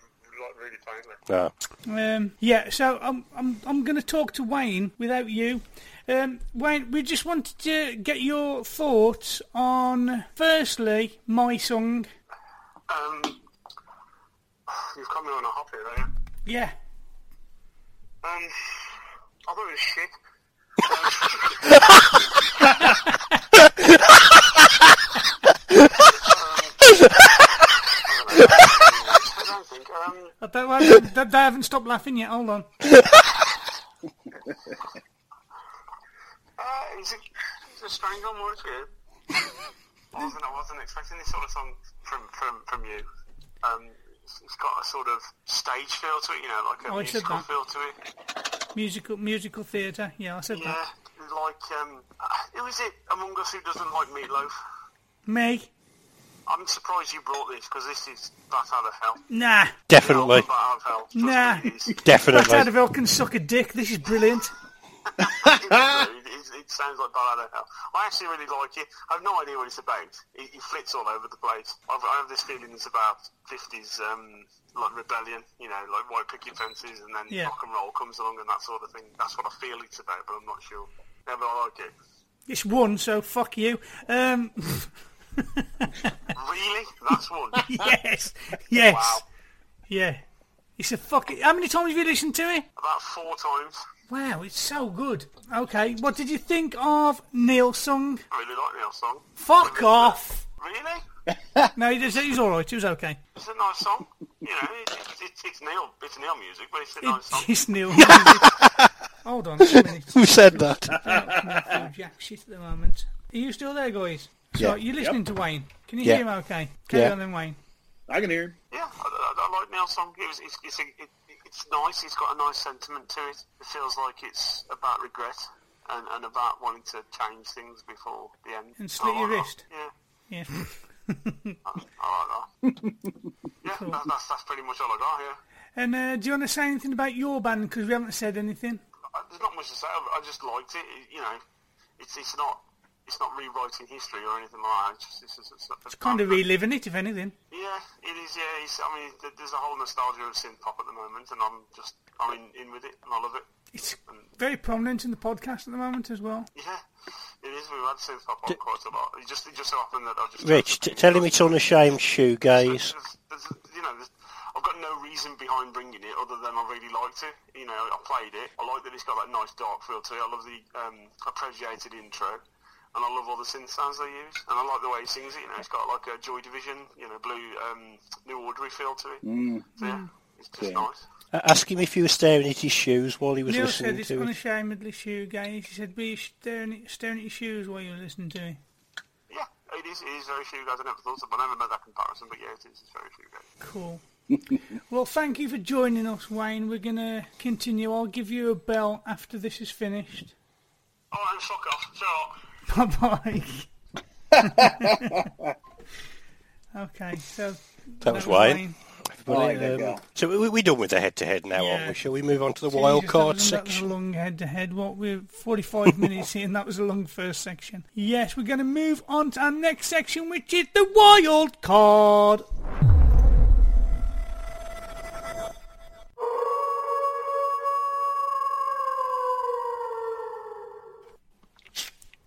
D: really faintly.
B: No.
C: Um, yeah, so I'm I'm I'm going to talk to Wayne without you. Um, Wayne, we just wanted to get your thoughts on, firstly, my song.
D: Um, you've got me on a hop here, don't you?
C: Yeah.
D: Um, I thought it was shit. I don't think. Um,
C: I don't, they, haven't stopped laughing yet. Hold on.
D: uh, it's a, it's a strange one, more good. I wasn't, I wasn't expecting this sort of song from, from, from you. Um, it's, it's got a sort of stage feel to it, you know, like a
C: Oh, I said
D: musical
C: that.
D: feel to it.
C: Musical musical theatre. Yeah, I said
D: Yeah,
C: that.
D: like, um, who is it among us who doesn't like Meat Loaf?
C: Me?
D: I'm surprised you brought this because this is Bat Out of Hell.
C: Nah.
B: Definitely.
D: Bat Out of Hell.
C: Nah.
D: me, it is.
C: Bat out of hell can suck a dick. This is brilliant.
D: it, it, it sounds like Hell. I actually really like it. I have no idea what it's about. It, it flits all over the place. I've, I have this feeling it's about 50s um, like rebellion, you know, like white picket fences, and then
C: Yeah.
D: rock and roll comes along and that sort of thing. That's what I feel it's about, but I'm not sure. Yeah, but I like it.
C: It's one, so fuck you. Um,
D: Really? That's one.
C: yes. Yes.
D: Wow.
C: Yeah. It's a fucking... How many times have you listened to it?
D: About four times.
C: Wow, it's so good. Okay, what did you think of Neil's song?
D: I really like Neil's song.
C: Fuck off!
D: Really?
C: No, he was, he was alright, he was okay.
D: It's a nice song. You know, it, it, it's, it's Neil. It's Neil music, but it's a nice song.
C: It's Neil. Music. Hold on a minute.
B: Who said that?
C: Jack shit at the moment. Are you still there, guys? So
B: Yeah.
C: you're listening to Wayne. Can you
B: Yeah.
C: hear him okay? Carry
B: Yeah.
C: on then, Wayne.
A: I can hear him.
D: Yeah, I, I, I like Neil's song. It was, it's, it's, a, it, it's nice. It's got a nice sentiment to it. It feels like it's about regret and, and about wanting to change things before the end.
C: And slit
D: I
C: your
D: that.
C: wrist.
D: Yeah,
C: Yeah.
D: I like that. yeah, that, that's, that's pretty much all I got here.
C: and uh, do you want to say anything about your band? Because we haven't said anything.
D: I, there's not much to say. I, I just liked it. it. You know, it's it's not it's not rewriting history or anything like that. It's just it's, it's, it's,
C: It's kind of reliving it, if anything.
D: Yeah, it is. Yeah, it's, I mean, there's a whole nostalgia of synth pop at the moment, and I'm just I'm in, in with it, and I love it.
C: It's very prominent in the podcast at the moment as well.
D: Yeah, it is. We've had synth pop on quite a lot. It just it just so happened that I just
B: Rich, t- tell him it's unashamed shoegaze.
D: There's, there's, you know, I've got no reason behind bringing it other than I really liked it. You know, I played it. I like that it's got that nice dark feel to it. I love the um, appreciated intro. And I love all the synth sounds they use, and I like the way he sings it. You know, it's got like a Joy Division, you know, blue, um, New Ordery feel to it.
A: Mm.
D: So yeah, it's just
A: Yeah.
D: nice.
B: Uh, Ask him if he was staring at his shoes while he was
C: Neil
B: listening
C: said it's
B: to it.
C: unashamedly shoegaze. He said, be staring at, staring at your shoes while you're listening to it.
D: Yeah, it is. It is very shoegaze. I never thought of, I never made that comparison, but yeah, it is. It's very shoegaze.
C: Cool. well, thank you for joining us, Wayne. We're going to continue. I'll give you a bell after this is finished.
D: All right, fuck off. Shut up.
C: Bye bye. okay, so
B: That was Wayne.
A: I like
B: Everybody, um, so we, we're done with the head-to-head now,
C: Yeah.
B: aren't we? Shall we move on to the
C: Jesus,
B: wild card
C: was, That was a
B: section?
C: long head to head. What we're 45 minutes in. That was a long first section. Yes, we're going to move on to our next section, which is the wild card.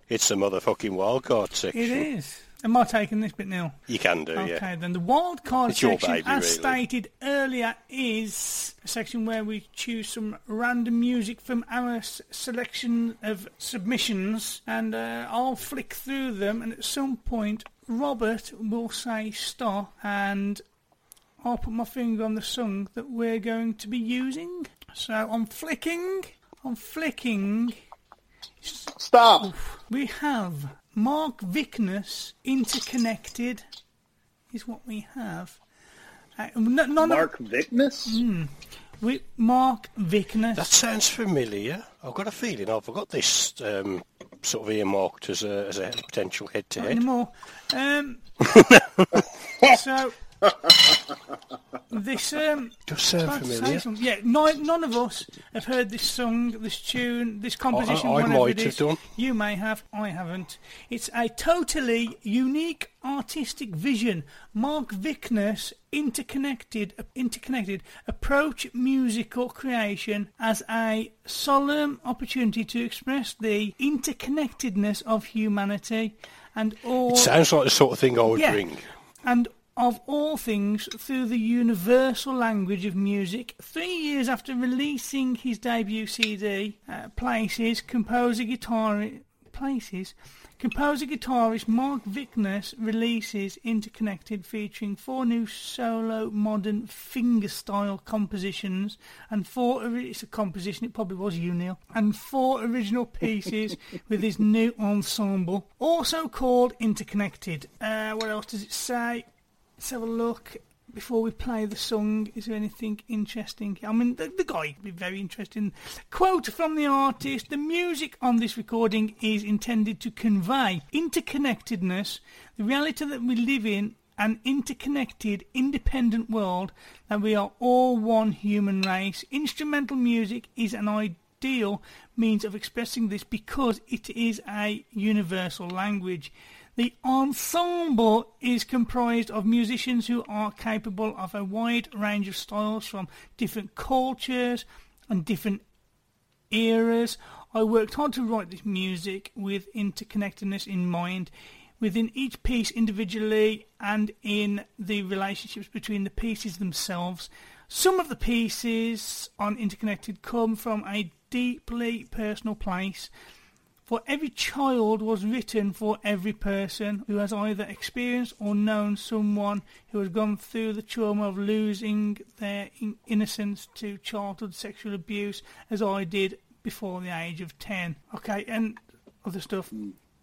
B: It's the motherfucking wild card section.
C: It is. Am I taking this bit now?
B: You can do,
C: Okay,
B: yeah.
C: Okay, then the wild card
B: It's
C: section,
B: baby,
C: as
B: really.
C: stated earlier, is a section where we choose some random music from our s- selection of submissions, and uh, I'll flick through them, and at some point, Robert will say stop, and I'll put my finger on the song that we're going to be using. So I'm flicking, I'm flicking.
A: Stop.
C: We have Mark Vickness interconnected is what we have. Uh, n- none
A: Mark
C: of
A: Vickness?
C: we, Mark Vickness.
B: That sounds familiar. I've got a feeling I've got this um, sort of earmarked as a, as a potential
C: Not
B: head-to-head.
C: anymore. Um, so this um,
B: Does sound familiar.
C: Yeah, none, none of us have heard this song, this tune, this composition.
B: I
C: whatever
B: might
C: it
B: have done.
C: You may have. I haven't. It's a totally unique artistic vision. Mark Vickness interconnected, interconnected approach musical creation as a solemn opportunity to express the interconnectedness of humanity and all
B: It sounds like the sort of thing I would
C: Yeah.
B: bring.
C: and of all things through the universal language of music. Three years after releasing his debut CD, uh, Places, composer guitar Places, composer guitarist Mark Vickness releases Interconnected, featuring four new solo modern fingerstyle compositions and four. It's a composition. It probably was you, Neil. And four original pieces with his new ensemble, also called Interconnected. Uh, what else does it say? Let's have a look before we play the song. Is there anything interesting? I mean, the, the guy would be very interesting. Quote from the artist The music on this recording is intended to convey interconnectedness, the reality that we live in. An interconnected, independent world that we are all one human race. Instrumental music is an ideal means of expressing this because it is a universal language. The ensemble is comprised of musicians who are capable of a wide range of styles from different cultures and different eras. I worked hard to write this music with interconnectedness in mind within each piece individually and in the relationships between the pieces themselves. Some of the pieces on Interconnected come from a deeply personal place. For every child was written for every person who has either experienced or known someone who has gone through the trauma of losing their in- innocence to childhood sexual abuse, as I did before the age of 10. Okay, and other stuff.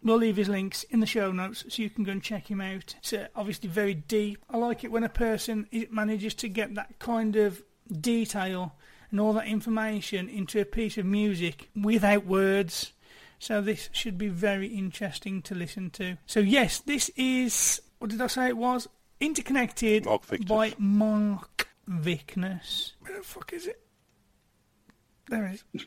C: We'll leave his links in the show notes so you can go and check him out. It's uh, obviously very deep. I like it when a person manages to get that kind of detail and all that information into a piece of music without words. So this should be very interesting to listen to. So yes, this is what did I say it was? Interconnected
B: Mark
C: by Mark Vickness. Where the fuck is it? There it is.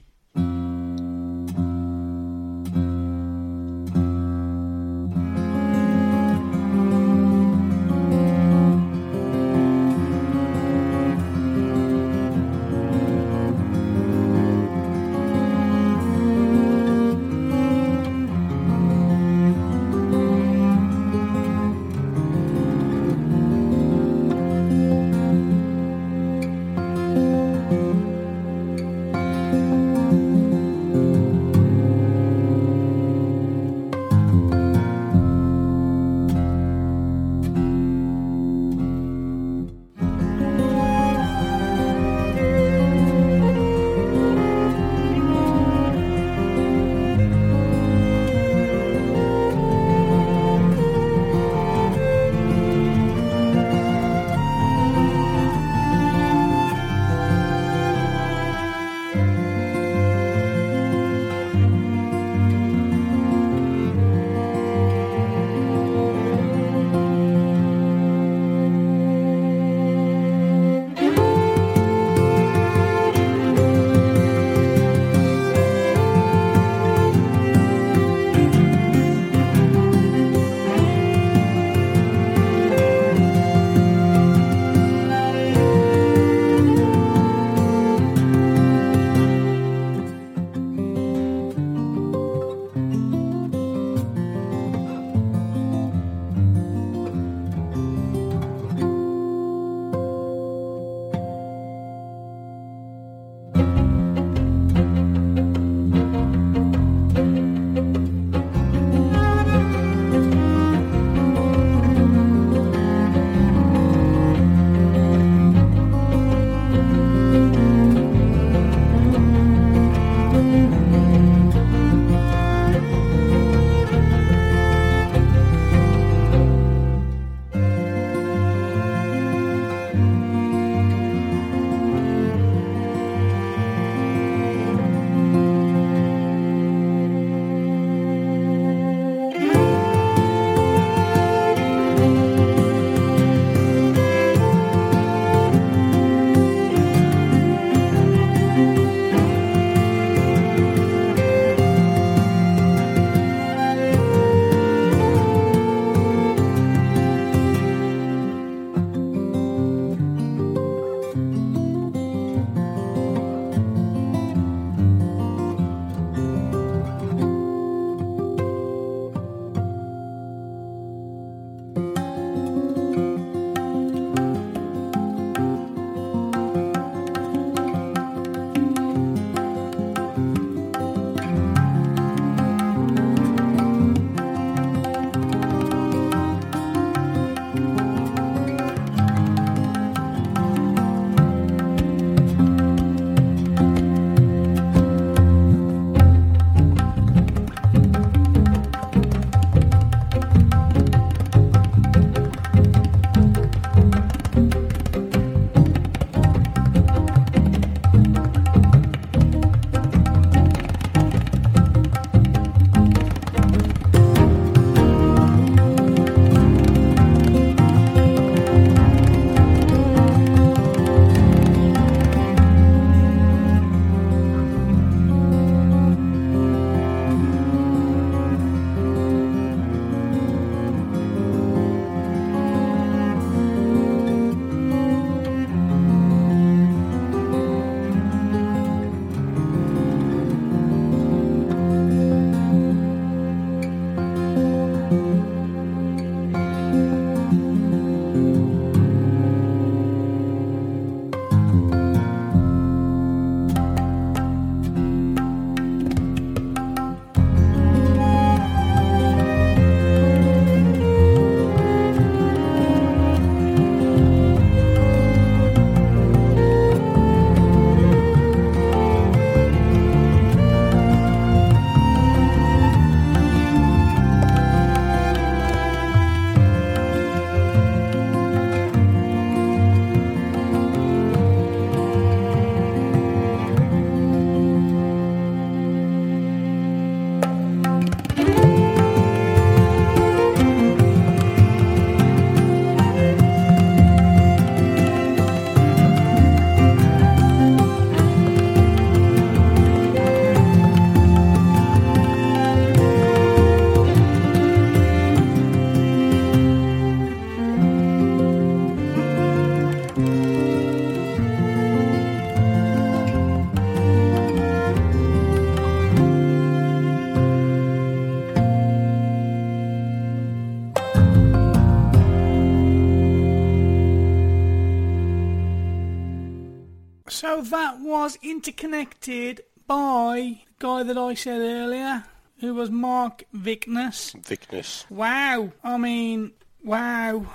C: Was interconnected by the guy that I said earlier, who was Mark Vickness.
B: Vicness.
C: Wow. I mean, wow.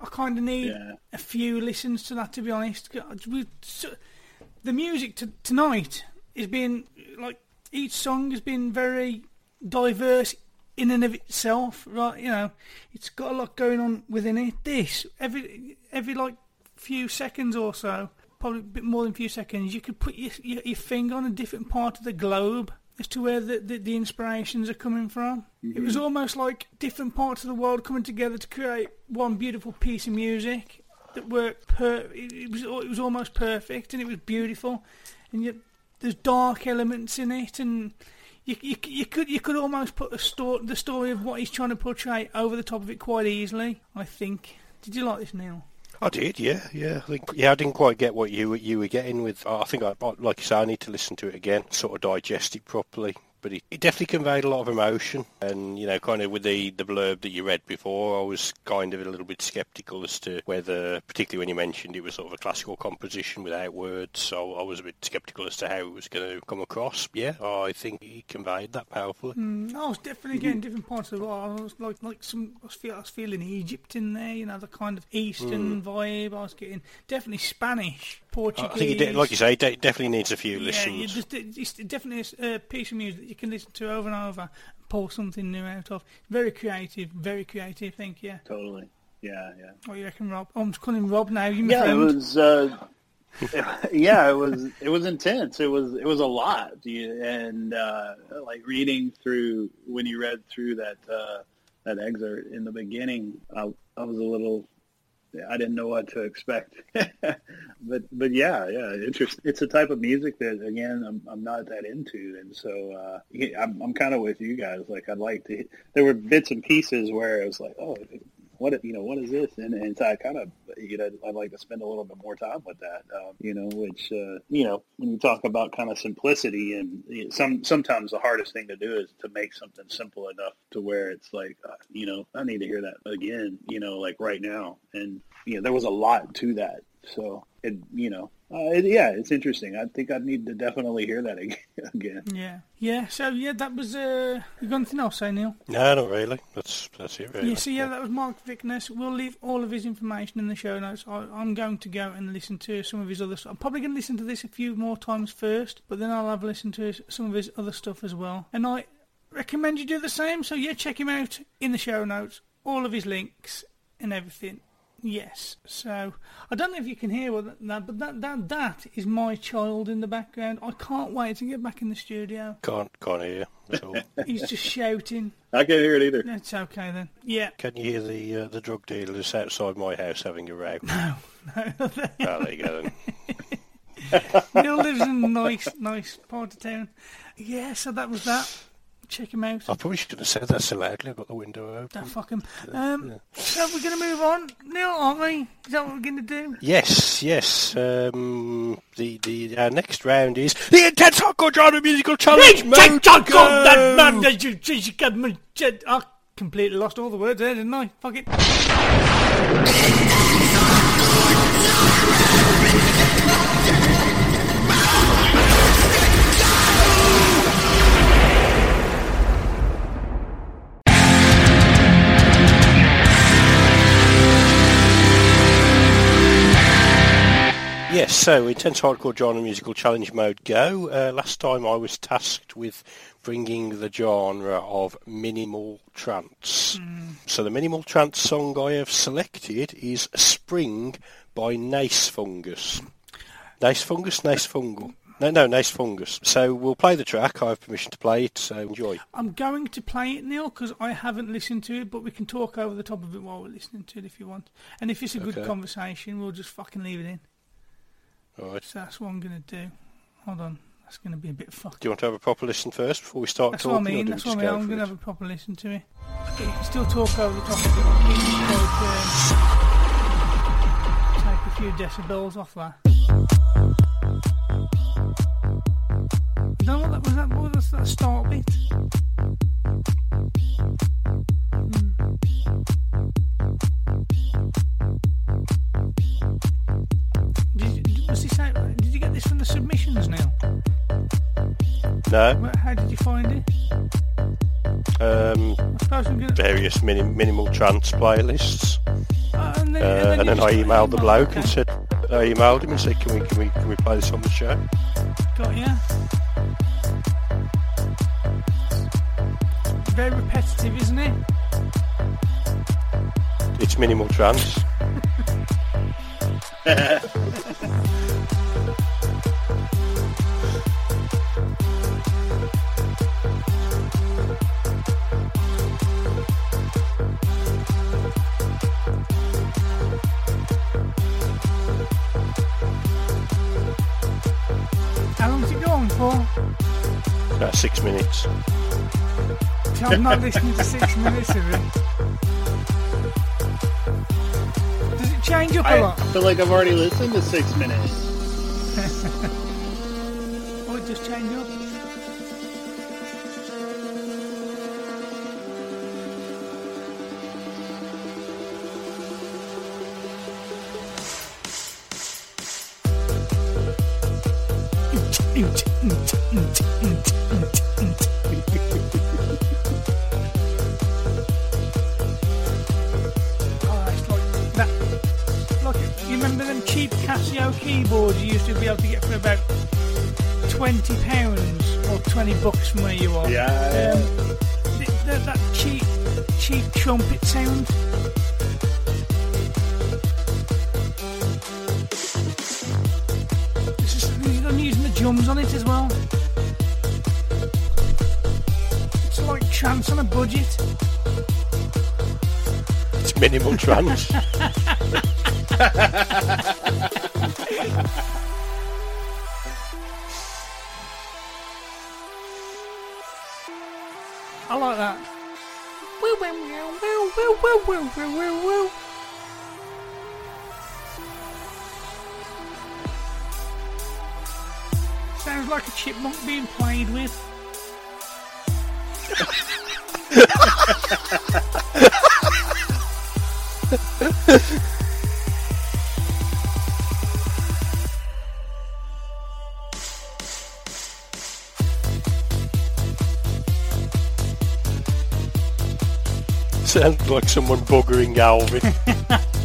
C: I kind of need
A: Yeah.
C: a few listens to that, to be honest. The music to, tonight has been, like, each song has been very diverse in and of itself, right? You know, it's got a lot going on within it. This, every, every like, few seconds or so, probably a bit more than a few seconds, you could put your, your, your finger on a different part of the globe as to where the, the, the inspirations are coming from. It was mm-hmm. almost like different parts of the world coming together to create one beautiful piece of music that worked. Per- it, it was it was almost perfect and it was beautiful, and yet there's dark elements in it, and you, you, you could you could almost put sto- the story of what he's trying to portray over the top of it quite easily. I think. Did you like this, Neil?
B: I did, yeah, yeah. I think, yeah, I didn't quite get what you you were getting with. I think, I, like you say, I need to listen to it again, sort of digest it properly. But it, it definitely conveyed a lot of emotion, and you know, kind of with the the blurb that you read before, I was kind of a little bit sceptical as to whether, particularly when you mentioned it was sort of a classical composition without words, so I was a bit sceptical as to how it was going to come across. Yeah, I think he conveyed that powerfully.
C: Mm, I was definitely getting different parts of it. I was like, like some, I was, feel, I was feeling Egypt in there, you know, the kind of Eastern vibe. I was getting definitely Spanish, Portuguese.
B: I think, it de- like you say, it de- definitely needs a few
C: yeah,
B: listens.
C: you just, it's definitely a piece of music that you can listen to over and over, and pull something new out of. Very creative, very creative. Think, yeah.
A: Totally. Yeah, yeah.
C: What do you reckon, Rob? Oh, I'm just calling him Rob now. You my
A: Yeah, it was. Uh, yeah, it was. It was intense. It was. It was a lot. And uh, like reading through when you read through that uh, that excerpt in the beginning, I, I was a little. I didn't know what to expect. but but yeah, yeah, interesting. It's a type of music that again I'm I'm not that into, and so uh, I'm I'm kind of with you guys. Like I'd like to. There were bits and pieces where it was like, oh, what you know, what is this? And, and so I kind of, you know, I'd like to spend a little bit more time with that, um, you know, which, uh, you know, when you talk about kind of simplicity and you know, some, sometimes the hardest thing to do is to make something simple enough to where it's like, uh, you know, I need to hear that again, you know, like right now. And, you know, there was a lot to that. So it, you know, uh, it, yeah, it's interesting. I think I need to definitely hear that again.
C: Yeah, yeah. So yeah, that was. Uh, you got anything else, say Neil?
B: No, not really. That's that's it, really.
C: Yeah, so yeah, that was Mark Vickness. We'll leave all of his information in the show notes. I, I'm going to go and listen to some of his other stuff. I'm probably going to listen to this a few more times first, but then I'll have a listen to his, some of his other stuff as well. And I recommend you do the same. So yeah, check him out in the show notes. All of his links and everything. Yes. So I don't know if you can hear what that, but that that that is my child in the background. I can't wait to get back in the studio.
B: Can't can't hear at all.
C: He's just shouting.
A: I can't hear it either.
C: That's okay then. Yeah.
B: Can you hear the uh, the drug dealers outside my house having a row?
C: No.
B: Oh, there you go. Then.
C: Neil lives in a nice, nice part of town. Yeah, so that was that. Check him out.
B: I probably shouldn't have said that so loudly. I've got the window open.
C: Don't fuck him. Um, so we're going to move on. Neil, aren't we? Is that what we're going to do?
B: Yes, yes. Um, the the our next round is the intense hardcore genre musical challenge.
C: I completely lost all the words there, didn't I? Fuck it.
B: Yes, so intense hardcore genre musical challenge mode go. Uh, last time I was tasked with bringing the genre of minimal trance. So the minimal trance song I have selected is Spring by NaseFungus. Nace Fungus? Nace Fungal. No, no, NaseFungus. So we'll play the track. I have permission to play it, so enjoy.
C: I'm going to play it, Neil, because I haven't listened to it, but we can talk over the top of it while we're listening to it if you want. And if it's a good
B: Okay.
C: conversation, we'll just fucking leave it in.
B: Right.
C: So that's what I'm going to do. Hold on. That's going to be a bit fucked.
B: Do you want to have a proper listen first before we start
C: That's
B: talking?
C: what I mean. That's what I mean. I'm going to have a proper listen to it. Okay, you can still talk over the top of it. but you can, like, um, take a few decibels off that. You know what that was? That what was that start bit?
B: No.
C: How did you find it?
B: Um,
C: I suppose I'm gonna.
B: various mini- minimal trance playlists.
C: Uh, and then,
B: Uh, and then
C: you
B: I
C: just
B: emailed the bloke
C: okay.
B: and said, I emailed him and said, can we, can we, can we play this on the show?
C: Got ya. Very repetitive, isn't it?
B: It's minimal trance. About six minutes.
C: I'm not listening to six minutes of it. Does it change up a
A: I
C: lot?
A: I feel like I've already listened to six minutes.
C: Or it just change up? twenty bucks from where you are?
A: Yeah.
C: Um, th- th- that cheap, cheap trumpet sound. It's just, I'm using the drums on it as well. It's like trance on a budget.
B: It's minimal trance.
C: woo, woo, woo, woo, woo, woo. Sounds like a chipmunk being played with.
B: like someone buggering Alvin.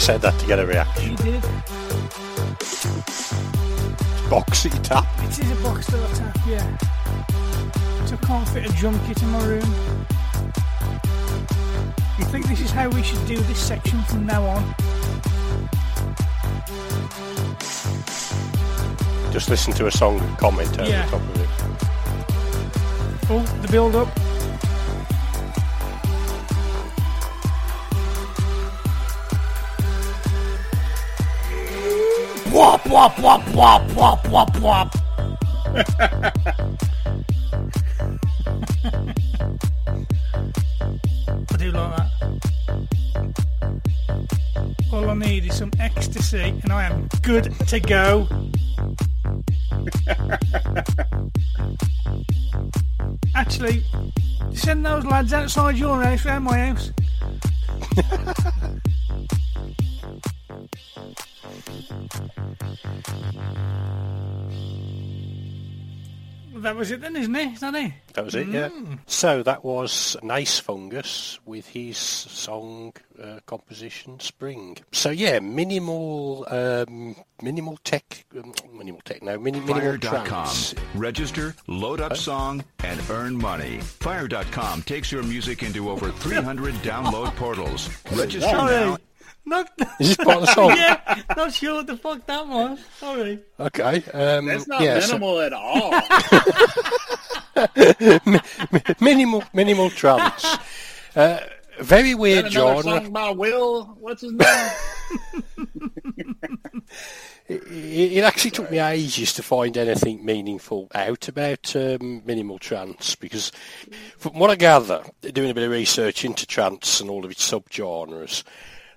B: said that to get a reaction.
C: You did.
B: Box that you tap.
C: It is a box tap, yeah. So I can't fit a drum kit in my room. I think this is how we should do this section from now on.
B: Just listen to a song and comment over
C: Yeah.
B: the top of it.
C: Oh, the build up.
G: Wop, wop, wop, wop, wop, wop, wop.
C: I do like that. All I need is some ecstasy and I am good to go. Actually, send those lads outside your house round my house. That was it then, isn't it? Is that it?
B: That was it, yeah. So that was Nice Fungus with his song uh, composition Spring. So yeah, minimal, um, minimal tech, um, minimal tech, no, mini, minimal
H: Fire.com.
B: trance.
H: Register, load up song, and earn money. Fire.com takes your music into over 300 download portals. Register now.
C: Not,
B: Is this part of the song?
C: yeah, not sure what the fuck that was. Sorry.
B: Okay. Um,
A: That's not
B: yeah, so-
A: minimal at all.
B: minimal, minimal trance. Uh, very weird genre.
A: song by Will. What's his name?
B: It, it actually took me ages to find anything meaningful out about um, minimal trance because, from what I gather, doing a bit of research into trance and all of its subgenres,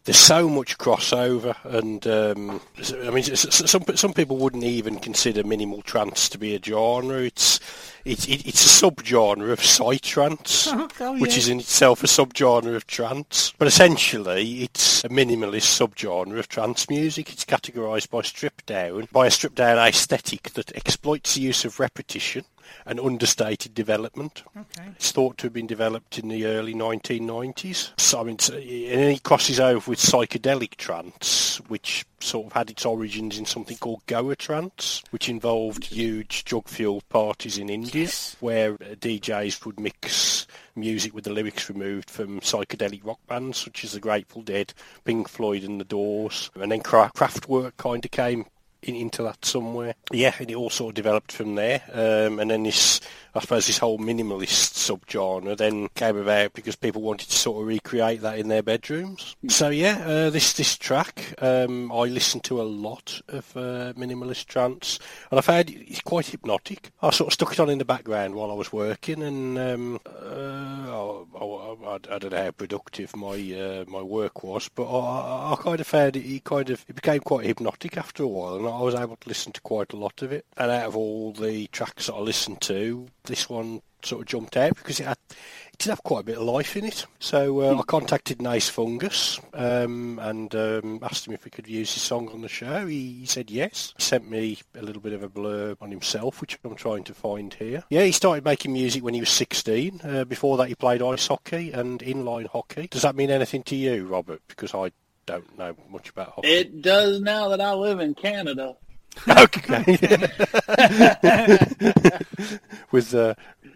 B: there's so much crossover, and um, I mean, some some people wouldn't even consider minimal trance to be a genre. It's it's it, it's a subgenre of psytrance,
C: Oh,
B: which
C: yeah.
B: is in itself a subgenre of trance. But essentially, it's a minimalist subgenre of trance music. It's categorised by strip down by a stripped down aesthetic that exploits the use of repetition and understated development.
C: Okay.
B: It's thought to have been developed in the early 1990s. So, I mean, and then it crosses over with psychedelic trance, which sort of had its origins in something called Goa trance, which involved huge drug-fueled parties in India, where uh, DJs would mix music with the lyrics removed from psychedelic rock bands such as the Grateful Dead, Pink Floyd, and the Doors, and then Kraftwerk kind of came in, into that somewhere. Yeah, and it all sort of developed from there. Um, and then this, I suppose, this whole minimalist subgenre then came about because people wanted to sort of recreate that in their bedrooms. So yeah, uh, this this track, um, I listened to a lot of uh, minimalist trance, and I found it- it's quite hypnotic. I sort of stuck it on in the background while I was working, and um, uh, I, I, I don't know how productive my uh, my work was, but I, I- kind of found it, it kind of it became quite hypnotic after a while, and was able to listen to quite a lot of it. And out of all the tracks that I listened to, this one sort of jumped out because it had it did have quite a bit of life in it. So uh, I contacted Nice Fungus um, and um, asked him if we could use his song on the show. He, he said yes. He sent me a little bit of a blurb on himself, which I'm trying to find here. Yeah, he started making music when he was 16. Uh, before that, he played ice hockey and inline hockey. Does that mean anything to you, Robert? Because I don't know much about hockey.
A: it does now that I live in Canada.
B: Okay. with, uh,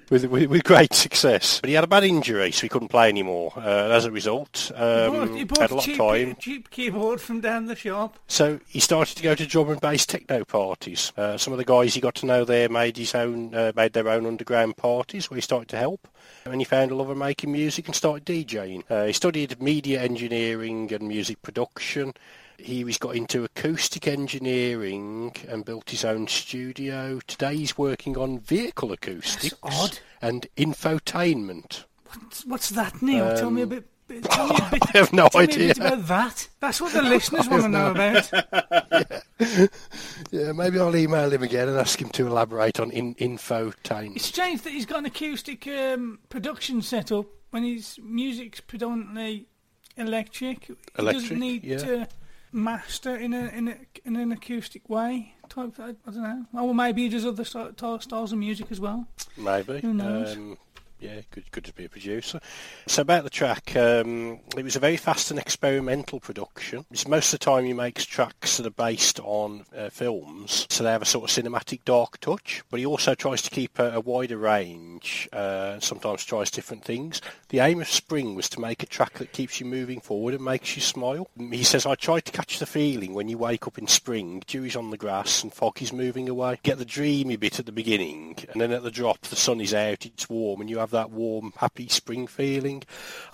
B: with with with great success, but he had a bad injury, so he couldn't play anymore. Uh, as a result,
C: He bought,
B: um,
C: he bought
B: had a
C: a
B: lot
C: cheap,
B: of time.
C: cheap keyboard from down the shop.
B: So he started to go to drum and bass techno parties. Uh, some of the guys he got to know there made his own, uh, made their own underground parties where he started to help. And he found a love of making music and started DJing. Uh, he studied media engineering and music production. He was got into acoustic engineering and built his own studio. Today he's working on vehicle acoustics and infotainment.
C: What's, what's that, Neil? tell me a bit. bit- Tell me a bit,
B: Um, I have no
C: tell Me a
B: idea.
C: bit about that. That's what the listeners want to know about.
B: Yeah, maybe I'll email him again and ask him to elaborate on in, infotainment.
C: It's strange that he's got an acoustic um, production setup when his music's predominantly electric. He
B: Electric,
C: doesn't need
B: yeah.
C: to master in a in a in an acoustic way. Type, I, I don't know. Well, maybe he does other styles of music as well.
B: Maybe.
C: Who knows?
B: Um, yeah, good, good to be a producer. So about the track, um, it was a very fast and experimental production. It's most of the time he makes tracks that are based on uh, films, so they have a sort of cinematic dark touch. But he also tries to keep a, a wider range, uh, and sometimes tries different things. The aim of Spring was to make a track that keeps you moving forward and makes you smile. He says, "I tried to catch the feeling when you wake up in spring, dew is on the grass and fog is moving away. Get the dreamy bit at the beginning, and then at the drop, the sun is out, it's warm, and you have that warm, happy spring feeling."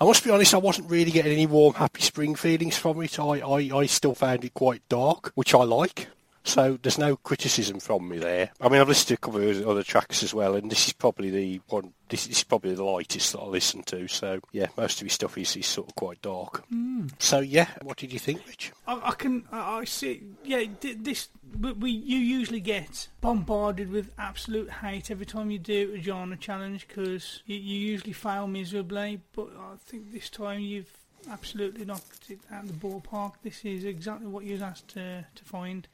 B: I must be honest, I wasn't really getting any warm, happy spring feelings from it. I, I, I still found it quite dark, which I like. So there's no criticism from me there. I mean, I've listened to a couple of other tracks as well, and this is probably the one. This is probably the lightest that I listen to. So yeah, most of his stuff is, is sort of quite dark. Hmm. So yeah, what did you think, Rich?
C: I, I can I, I see. Yeah, this we, we you usually get bombarded with absolute hate every time you do a genre challenge because you, you usually fail miserably. But I think this time you've absolutely knocked it out of the ballpark. This is exactly what you was asked to to find.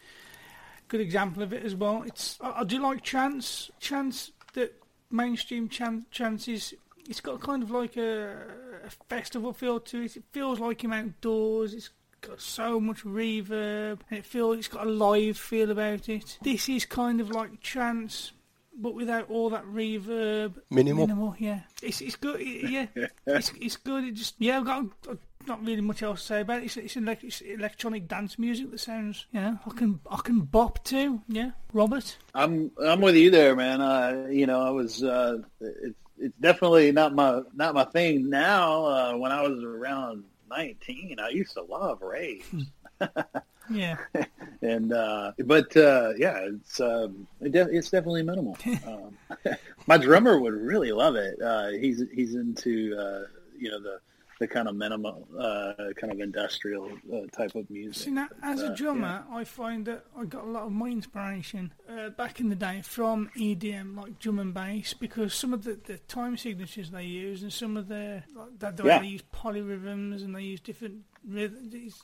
C: Good example of it as well. It's I, I do like trance. trance that mainstream trance chances. It's got kind of like a, a festival feel to it. It feels like him outdoors. It's got so much reverb, and it feels it's got a live feel about it. This is kind of like trance, but without all that reverb.
B: Minimal.
C: Minimal, yeah. It's it's good. it- yeah, it's it's good. It just yeah. I've got uh, not really much else to say about it. It's it's, it's electronic dance music that sounds you know I can I can bop to. Yeah, Robert.
A: I'm I'm with you there, man. Uh, you know, I was uh, it's it's definitely not my not my thing now. Uh, when I was around 19, I used to love raves.
C: Yeah.
A: and uh, but uh, yeah, it's um, it de- it's definitely minimal. um, my drummer would really love it. Uh, he's he's into uh, you know the the kind of minimal uh, kind of industrial uh, type of music.
C: See now, as
A: Uh,
C: a drummer, I find that I got a lot of my inspiration uh, back in the day from EDM, like drum and bass, because some of the, the time signatures they use and some of the like, the, the way
A: Yeah.
C: they use polyrhythms and they use different rhythms.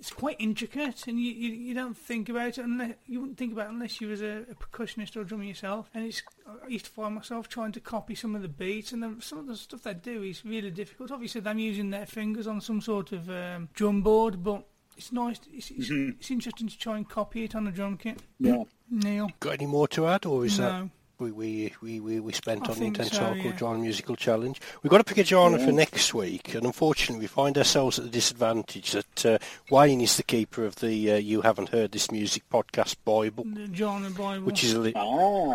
C: It's quite intricate, and you, you you don't think about it unless you wouldn't think about it unless you was a, a percussionist or a drummer yourself. And it's I used to find myself trying to copy some of the beats, and then some of the stuff they do is really difficult. Obviously, they're using their fingers on some sort of um, drum board, but it's nice. It's, it's,
A: Mhm.
C: it's interesting to try and copy it on a drum kit.
A: Yeah.
C: Neil.
B: Got any more to add, or is that
C: No.
B: we we, we, we, we spent
C: I
B: on the
C: think
B: Intense
C: so,
B: Hardcore
C: yeah.
B: Genre Musical Challenge? We've got to pick a genre for next week, and unfortunately, we find ourselves at the disadvantage that uh, Wayne is the keeper of the uh, You Haven't Heard This Music podcast Bible.
C: The genre Bible.
B: Which is a, li-
A: Ah.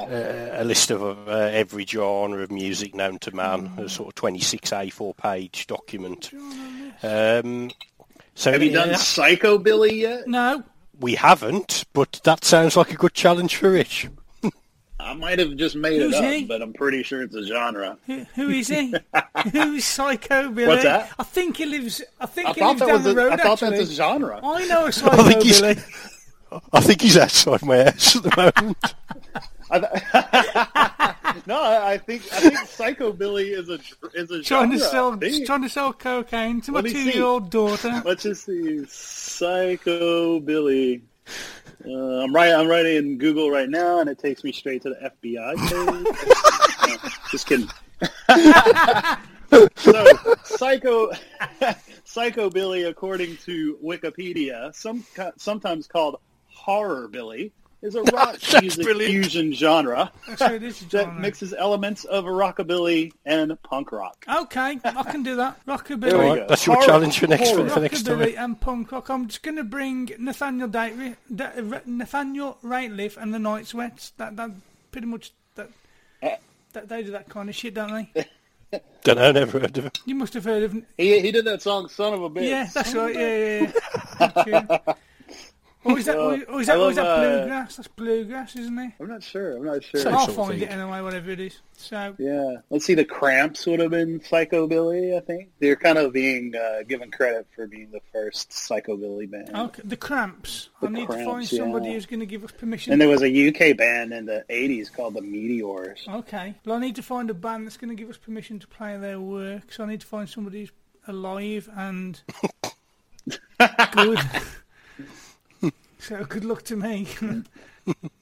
B: uh, a list of uh, every genre of music known to man,
C: Mm.
B: a sort of 26 A4 page document. Um, so
A: Have you done
B: yeah,
A: Psychobilly yet?
C: No.
B: we haven't, but that sounds like a good challenge for Rich.
A: I might have just made
C: Who's
A: it up,
C: he?
A: but I'm pretty sure it's a genre.
C: Who, who is he? Who's Psycho Billy?
A: What's that?
C: I think he lives. I think
A: I
C: he lives down the
A: a-
C: road.
A: I thought
C: actually.
A: that's a genre.
C: I know a
B: I
C: Psycho
B: think he's-
C: Billy.
B: I think he's outside my house at the moment.
A: No, I I think I think Psychobilly is a is a
C: Trying to
A: genre.
C: sell, trying to sell cocaine to my
A: Let me see.
C: two-year-old daughter.
A: Let's just see, Psychobilly. Uh, I'm right. I'm writing in Google right now, and it takes me straight to the FBI page. Just kidding. so, Psycho Psychobilly, according to Wikipedia, some sometimes called horror Billy, is a rock
B: That's
A: music
B: brilliant.
A: fusion genre
C: That's what
A: that
C: genre.
A: mixes elements of rockabilly and punk rock.
C: Okay, I can do that. Rockabilly.
A: we
B: Alright, that's your
A: Horror-
B: challenge for next
A: horror.
B: for next time.
C: Rockabilly and punk rock. I'm just going to bring Nathaniel Datry, Da- Nathaniel Rateliff and the Night Sweats. That that pretty much that, that they do that kind of shit, don't they?
B: Don't know, never heard of him.
C: You must have heard of. him.
A: He he did that song "Son of a Bitch."
C: Yeah, that's right. Yeah, yeah, yeah. That's true. Or is that, or, or is that,
A: I
C: or is
A: love,
C: that
A: uh,
C: bluegrass? That's bluegrass, isn't it?
A: I'm not sure. I'm not sure.
C: I'll
B: sort of
C: find
B: thing.
C: it anyway, whatever it is. So,
A: Yeah, let's see. The Cramps would have been Psychobilly. I think they're kind of being uh, given credit for being the first Psychobilly band.
C: okay, the Cramps.
A: The
C: I need to find somebody
A: yeah.
C: who's going to give us permission.
A: And there was a UK band in the '80s called the Meteors.
C: Okay. Well, I need to find a band that's going to give us permission to play their work. So I need to find somebody who's alive and good. So good luck to me.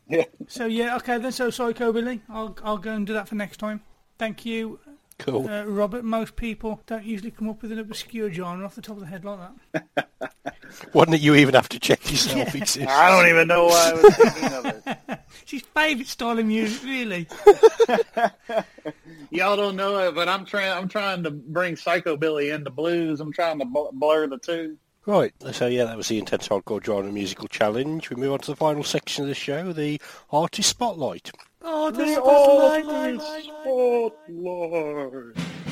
A: Yeah.
C: so yeah, okay then. So Psycho Billy, I'll I'll go and do that for next time. Thank you,
B: Cool.
C: uh, Robert. Most people don't usually come up with an obscure genre off the top of the head like that.
B: One that you even have to check yourself exists.
A: I don't even know why I was thinking of it.
C: It's his favourite style of music, really.
A: Y'all don't know it, but I'm trying. I'm trying to bring Psychobilly into blues. I'm trying to bl- blur the two.
B: Right, so yeah, that was the Intense Hardcore Genre Musical Challenge. We move on to the final section of the show, the Artist Spotlight.
C: Oh, the
A: The
C: spotlight.
A: artist spotlight.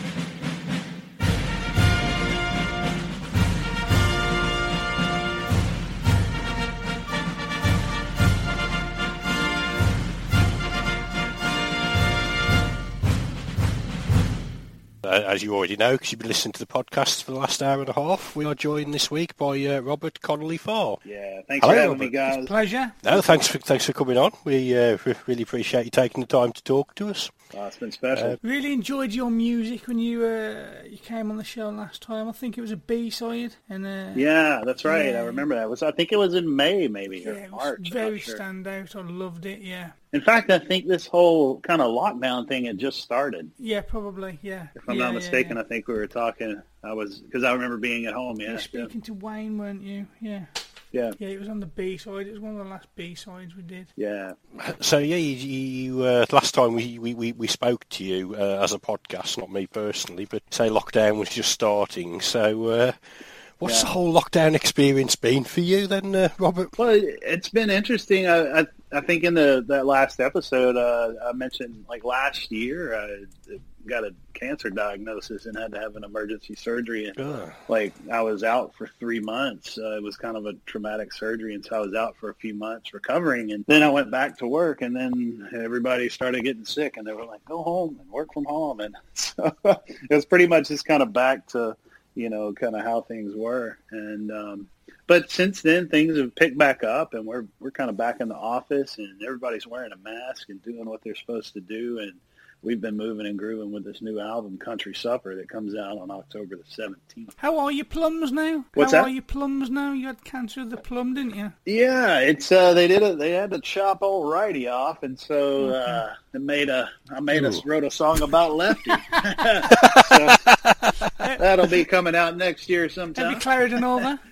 B: As you already know, because you've been listening to the podcast for the last hour and a half, we are joined this week by uh, Robert Connely Farr.
A: Yeah, thanks
B: Hello,
A: for having me, guys.
C: It's a pleasure.
B: No, thanks for thanks for coming on. We uh, really appreciate you taking the time to talk to us.
A: Oh, it's been special.
B: Uh,
C: Really enjoyed your music when you uh, you came on the show last time. I think it was a B side, and uh,
A: yeah, that's right.
C: yeah.
A: I remember that. It was I think it was in May, maybe
C: yeah,
A: or
C: it was
A: March.
C: Very
A: sure.
C: standout. I loved it. Yeah,
A: In fact, I think this whole kind of lockdown thing had just started.
C: yeah, probably. Yeah,
A: If I'm
C: Yeah,
A: not mistaken,
C: yeah.
A: I think we were talking. I was because I remember being at home.
C: You
A: Yeah,
C: were
A: yeah,
C: speaking to Wayne, weren't you? Yeah,
A: yeah,
C: yeah. It was on the B side. It was one of the last B sides we did.
A: yeah.
B: So yeah, you, you uh, last time we, we, we, we spoke to you uh, as a podcast, not me personally, but say lockdown was just starting. So uh, what's
A: Yeah.
B: the whole lockdown experience been for you then, uh, Robert?
A: Well, it's been interesting. I, I, I think in the that last episode, uh, I mentioned like last year, I got a cancer diagnosis and had to have an emergency surgery. And
B: Ah.
A: like I was out for three months. Uh, it was kind of a traumatic surgery, and so I was out for a few months recovering. And then I went back to work, and then everybody started getting sick, and they were like, "Go home and work from home." And so it was pretty much just kind of back to you know kind of how things were. And um, but since then, things have picked back up, and we're we're kind of back in the office, and everybody's wearing a mask and doing what they're supposed to do, and we've been moving and grooving with this new album, Country Supper, that comes out on October the seventeenth.
C: How are your plums now?
A: What's
C: How
A: that?
C: are your plums now? You had cancer of the plum, didn't you?
A: Yeah, it's uh, they did it. They had to chop old righty off, and so uh, they made a. I made a
B: Ooh.
A: wrote a song about lefty. so, that'll be coming out next year
C: Have
A: sometime.
C: you Claritin over?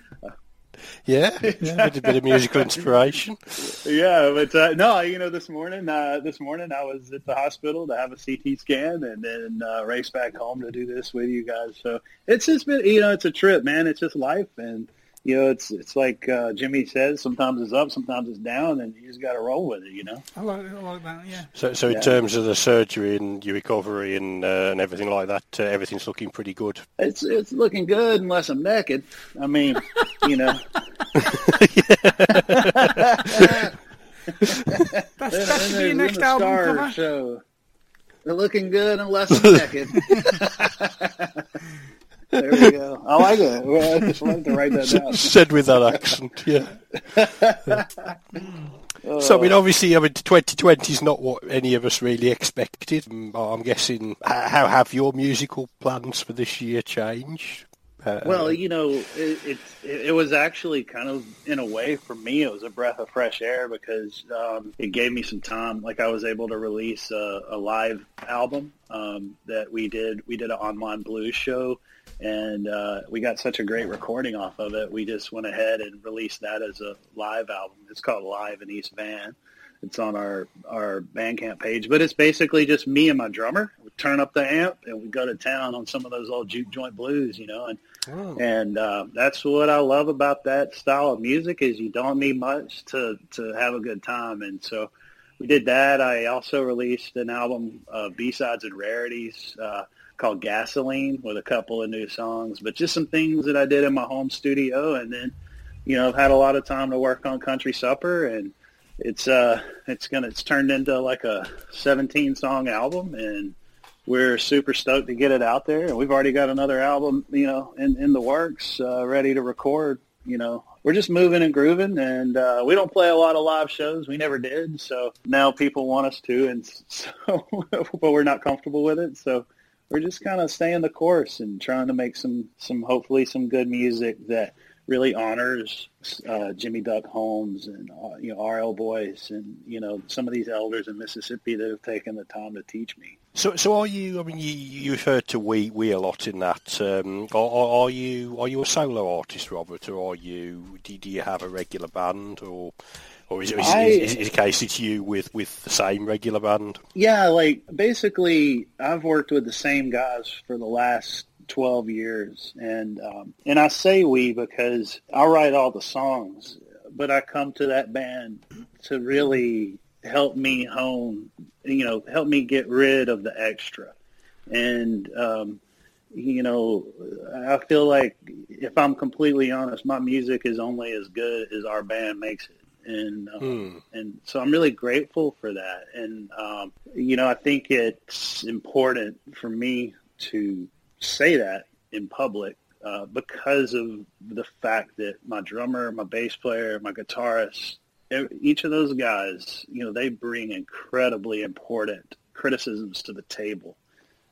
B: Yeah, yeah a bit of musical inspiration.
A: Yeah, but uh, no, you know, this morning, uh, this morning I was at the hospital to have a CT scan, and then uh, race back home to do this with you guys. So it's just been, you know, it's a trip, man. It's just life, and you know, it's it's like uh, Jimmy says, sometimes it's up, sometimes it's down, and you just got to roll with it, you know.
C: I like, I like that. Yeah.
B: So, so in
A: Yeah.
B: terms of the surgery and your recovery and uh, and everything like that, uh, everything's looking pretty good.
A: It's it's looking good unless I'm naked. I mean, you know.
C: That's, that should be your next album
A: Star
C: cover.
A: Show. They're looking good unless I'm naked. there we go. I like it. Well, I just wanted to write that down.
B: Said with that accent, yeah. So I mean, obviously, I mean, 2020 is not what any of us really expected. Mm, I'm guessing. How have your musical plans for this year changed? Uh,
A: Well, you know, it, it it was actually kind of in a way for me, it was a breath of fresh air because um, it gave me some time. Like I was able to release a, a live album um, that we did. We did an online blues show, and uh, we got such a great recording off of it. We just went ahead and released that as a live album. It's called Live in East Van. It's on our our Bandcamp page, but it's basically just me and my drummer. We turn up the amp and we go to town on some of those old juke joint blues, you know, and and uh, that's what I love about that style of music is you don't need much to to have a good time, and so we did that. I also released an album of B sides and rarities uh, called Gasoline with a couple of new songs, but just some things that I did in my home studio, and then you know I've had a lot of time to work on Country Supper and it's uh it's gonna it's turned into like a 17 song album and we're super stoked to get it out there. And we've already got another album you know in in the works uh, ready to record you know. We're just moving and grooving and uh, we don't play a lot of live shows. We never did. So now people want us to and so but we're not comfortable with it. So we're just kind of staying the course and trying to make some some hopefully some good music that really honors uh, Jimmy Duck Holmes and uh, you know RL Boyce and you know some of these elders in Mississippi that have taken the time to teach me.
B: So, so are you? I mean, you, you referred to we we a lot in that. Um, are are you are you a solo artist, Robert, or are you? Do, do you have a regular band, or or is it, is,
A: I-
B: it- is, it case it's you with with the same regular band?
A: Yeah, like basically, I've worked with the same guys for the last twelve years, and um, and I say we because I write all the songs, but I come to that band to really help me hone, you know, help me get rid of the extra, and um, you know, I feel like if I'm completely honest, my music is only as good as our band makes it. And um,
B: Hmm.
A: and so I'm really grateful for that. And um, you know, I think it's important for me to say that in public uh, because of the fact that my drummer, my bass player, my guitarist, each of those guys, you know, they bring incredibly important criticisms to the table.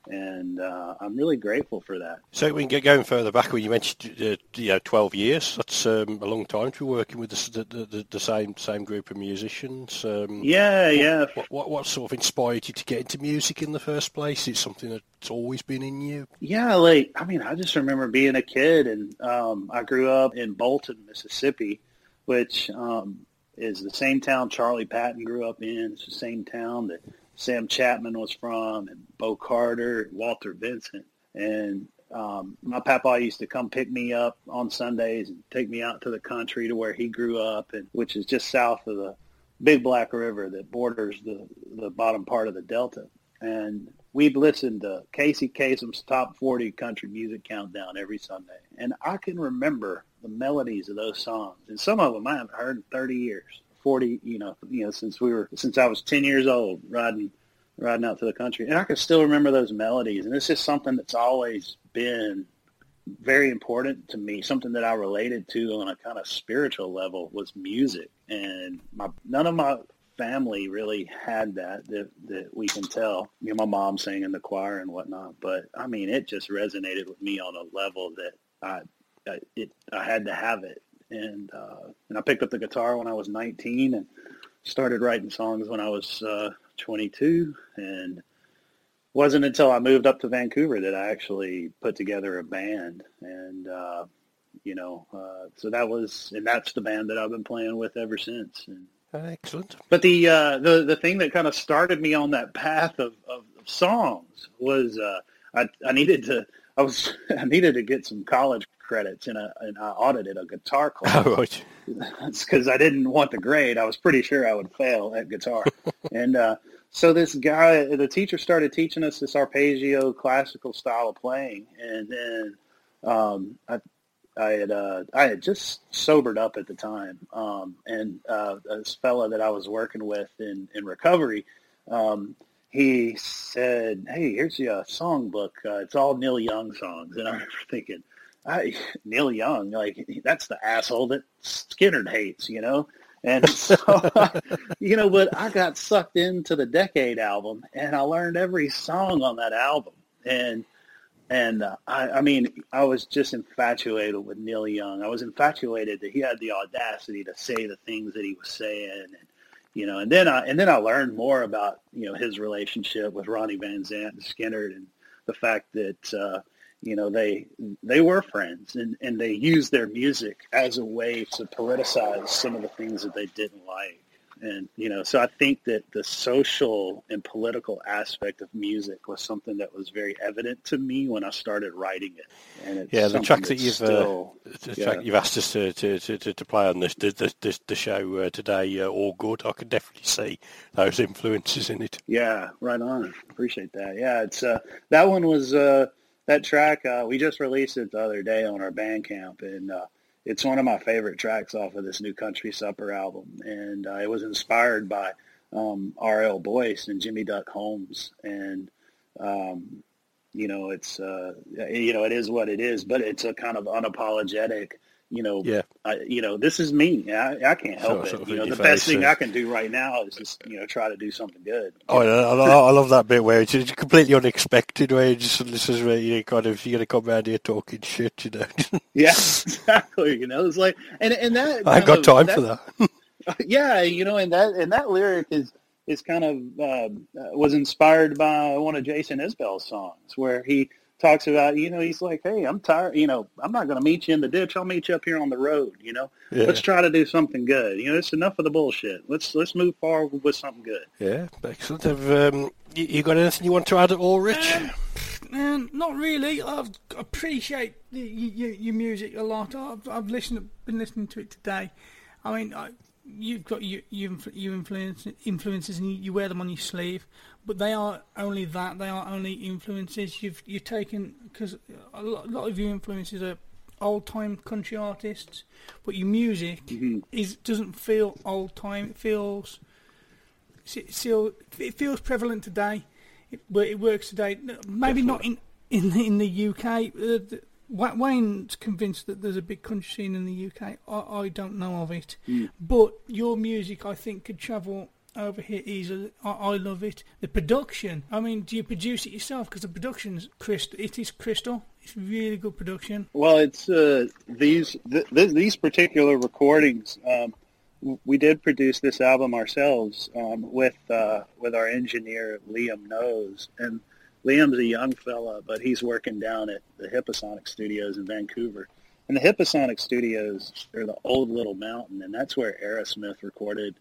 A: And uh, I'm really grateful for that.
B: So we can get going further back. When you mentioned, uh, you know, 12 years. That's um, a long time to be working with the, the, the, the same same group of musicians. Um,
A: Yeah,
B: what,
A: yeah.
B: What, what what sort of inspired you to get into music in the first place? It's something that's always been in you.
A: Yeah, like I mean, I just remember being a kid, and um, I grew up in Bolton, Mississippi, which um, is the same town Charlie Patton grew up in. It's the same town that Sam Chatmon was from, and Bo Carter, Walter Vinson, and um, my papa used to come pick me up on Sundays and take me out to the country to where he grew up, and which is just south of the Big Black River that borders the the bottom part of the Delta, and we'd listen to Casey Kasem's top 40 country music countdown every Sunday. And I can remember the melodies of those songs. And some of them I haven't heard in 30 years, 40, you know, you know, since we were, since I was 10 years old riding, riding out to the country. And I can still remember those melodies. And it's just something that's always been very important to me, something that I related to on a kind of spiritual level was music. And my, none of my family really had that, that that we can tell. You know, my mom sang in the choir and whatnot, but I mean, it just resonated with me on a level that I, I it I had to have it. And uh, and I picked up the guitar when I was 19 and started writing songs when I was uh, 22. And wasn't until I moved up to Vancouver that I actually put together a band. And uh, you know, uh, so that was and that's the band that I've been playing with ever since. And
B: Excellent.
A: but the uh, the the thing that kind of started me on that path of, of, of songs was uh, I I needed to I was I needed to get some college credits and I and I audited a guitar class.
B: Oh, right.
A: Because I didn't want the grade. I was pretty sure I would fail at guitar. and uh, so this guy, the teacher started teaching us this arpeggio classical style of playing, and then um, I I had uh, I had just sobered up at the time, um, and uh, this fella that I was working with in in recovery, um, he said, "Hey, here's your song book. Uh, it's all Neil Young songs." And I remember thinking, I, "Neil Young, like that's the asshole that Skynyrd hates," you know. And so, you know, but I got sucked into the Decade album, and I learned every song on that album, and and uh, I, I mean, I was just infatuated with Neil Young. I was infatuated that he had the audacity to say the things that he was saying, and you know, and then I and then I learned more about you know his relationship with Ronnie Van Zant and Skynyrd, and the fact that uh, you know they they were friends, and and they used their music as a way to politicize some of the things that they didn't like. And you know, so I think that the social and political aspect of music was something that was very evident to me when I started writing it. And it's
B: Yeah, the track that you've
A: still,
B: uh, the
A: yeah.
B: track you've asked us to to, to, to, play on this the the, the, the show uh, today, uh, all good. I can definitely see those influences in it.
A: Yeah, right on. Appreciate that. Yeah, it's uh, that one was uh, that track. Uh, we just released it the other day on our Bandcamp, and uh, it's one of my favorite tracks off of this new Country Supper album. And uh, it was inspired by um, R.L. Boyce and Jimmy Duck Holmes, and um, you know, it's uh, you know, it is what it is, but it's a kind of unapologetic. You know,
B: Yeah.
A: I, you know, this is me. I, I can't help it. You know, the best thing I can do right now is just you know try to do something good.
B: Oh, I, I, love that bit where it's completely unexpected, where you just this is where you kind of you're gonna come around here talking shit, you know.
A: Yeah, exactly. You know, it's like, and and that
B: I got
A: of-
B: time for that.
A: yeah, you know, and that and that lyric is is kind of uh, uh, was inspired by one of Jason Isbell's songs, where he talks about, you know, he's like, hey, I'm tired, you know, I'm not going to meet you in the ditch. I'll meet you up here on the road. You know,
B: Yeah.
A: let's try to do something good. You know, it's enough of the bullshit. Let's let's move forward with something good.
B: Yeah, excellent. Have um, you, you got anything you want to add at all, Rich?
C: Um, not really. I appreciate the, your, your music a lot. I've, I've listened, been listening to it today. I mean, I, you've got your your, your influence, influences, and you, you wear them on your sleeve. But they are only that. They are only influences. You've you've taken because a lot, a lot of your influences are old time country artists, but your music is doesn't feel old time. It feels it it feels prevalent today, it, but it works today. Maybe not in in the, in the UK. Uh, the, Wayne's convinced that there's a big country scene in the UK. I, I don't know of it,
A: Mm.
C: but your music, I think, could travel over here easily. I, I love it. The production. I mean, do you produce it yourself? Because the production's crystal. It is crystal. It's really good production.
A: Well, it's uh, these th- th- these particular recordings. Um, we did produce this album ourselves um, with uh, with our engineer Liam Knows, and Liam's a young fella, but he's working down at the Hipposonic Studios in Vancouver. And the Hipposonic Studios are the old little mountain, and that's where Aerosmith recorded,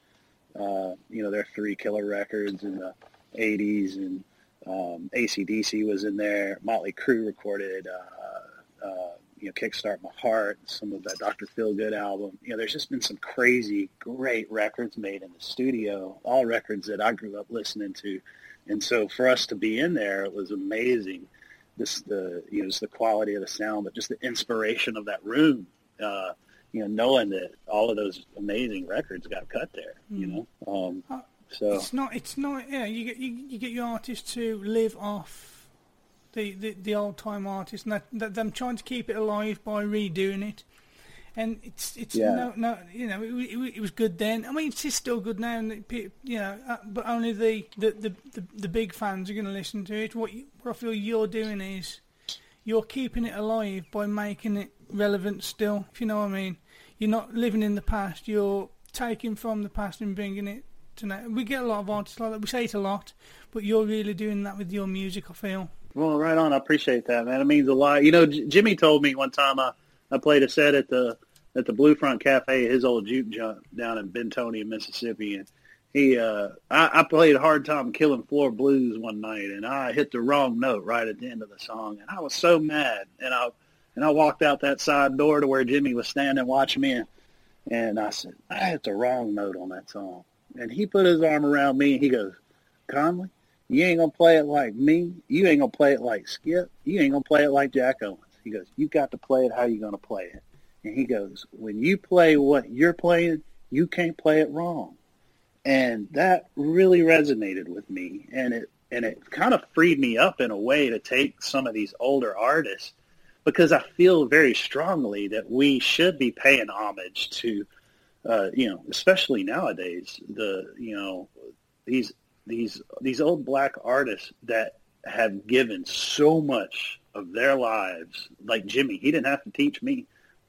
A: uh, you know, their three killer records in the '80s, and um, ACDC was in there. Motley Crue recorded, uh, uh, you know, Kickstart My Heart, some of that Dr. Feelgood album. You know, there's just been some crazy, great records made in the studio, all records that I grew up listening to. And so for us to be in there, it was amazing. This, the, you know, just the quality of the sound, but just the inspiration of that room. Uh, you know, knowing that all of those amazing records got cut there. You know, um, so
C: It's not. It's not. Yeah, you get you, you get your artists to live off the the, the old time artists, and that, that them trying to keep it alive by redoing it. And it's it's
A: Yeah.
C: no no you know it, it, it was good then. I mean it's still good now, and it, you know, uh, but only the the, the, the, the big fans are going to listen to it. What, you, what I feel you're doing is you're keeping it alive by making it relevant still. If you know what I mean, you're not living in the past. You're taking from the past and bringing it to now. We get a lot of artists like that. We say it a lot, but you're really doing that with your music. I feel.
A: Well, right on. I appreciate that, man. It means a lot. You know, J- Jimmy told me one time I, I played a set at the at the Blue Front Cafe, his old juke joint down in Bentonia, Mississippi, and he uh, I, I played Hard Time Killing Floor Blues one night, and I hit the wrong note right at the end of the song, and I was so mad, and I and I walked out that side door to where Jimmy was standing watching me, and, and I said I hit the wrong note on that song, and he put his arm around me, and he goes, Connely. You ain't gonna play it like me. You ain't gonna play it like Skip. You ain't gonna play it like Jack Owens. He goes, you got to play it how you gonna play it. And he goes, when you play what you're playing, you can't play it wrong. And that really resonated with me, and it and it kind of freed me up in a way to take some of these older artists because I feel very strongly that we should be paying homage to, uh, you know, especially nowadays, the you know these these these old black artists that have given so much of their lives, like Jimmy. He didn't have to teach me,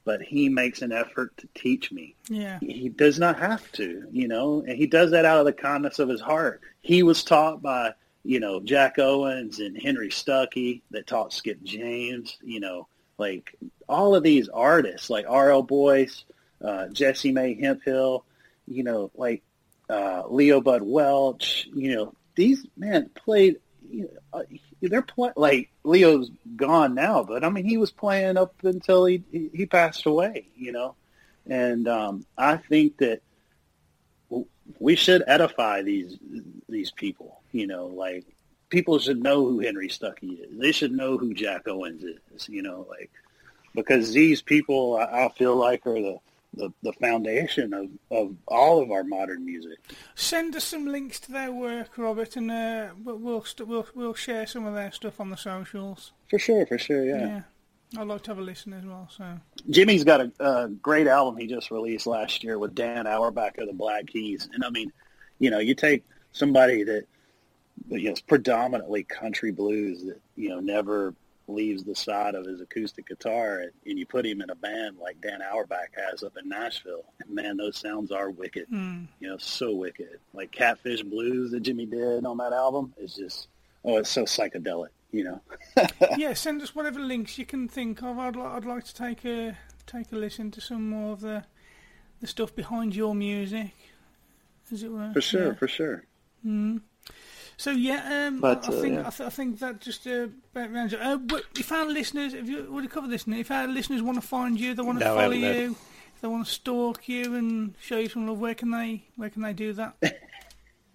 A: but he makes an effort to teach me.
C: Yeah.
A: He does not have to, you know, and he does that out of the kindness of his heart. He was taught by, you know, Jack Owens and Henry Stuckey that taught Skip James, you know, like all of these artists like R.L. Boyce, uh, Jessie Mae Hemphill, you know, like uh, Leo Bud Welch, you know, these men played. Uh, they're play, like Leo's gone now, but I mean he was playing up until he he, he passed away. You know, and um, I think that we should edify these these people. You know, like people should know who Henry Stuckey is. They should know who Jack Owens is. You know, like because these people I, I feel like are the the, the foundation of, of all of our modern music.
C: Send us some links to their work, Robert, and uh, we'll we'll, we'll we'll share some of their stuff on the socials.
A: For sure, for sure, yeah.
C: Yeah, I'd like to have a listen as well. So
A: Jimmy's got a, a great album he just released last year with Dan Auerbach of the Black Keys, and I mean, you know, you take somebody that you know is predominantly country blues that you know never leaves the side of his acoustic guitar, and, and you put him in a band like Dan Auerbach has up in Nashville, and man, those sounds are wicked.
C: Mm.
A: You know, so wicked. Like Catfish Blues that Jimmy did on that album is just oh, it's so psychedelic. You know.
C: yeah, send us whatever links you can think of. I'd li- I'd like to take a take a listen to some more of the the stuff behind your music, as it were.
A: For sure,
C: Yeah.
A: for sure.
C: Mm. So yeah, um,
A: But,
C: I
A: uh,
C: think
A: yeah.
C: I, th- I think that just uh, about rounds it. Uh, but if our listeners, if you already covered this, if our listeners want to find you, they want to
A: No,
C: follow you, if they want to stalk you and show you some love, where can they where can they do that?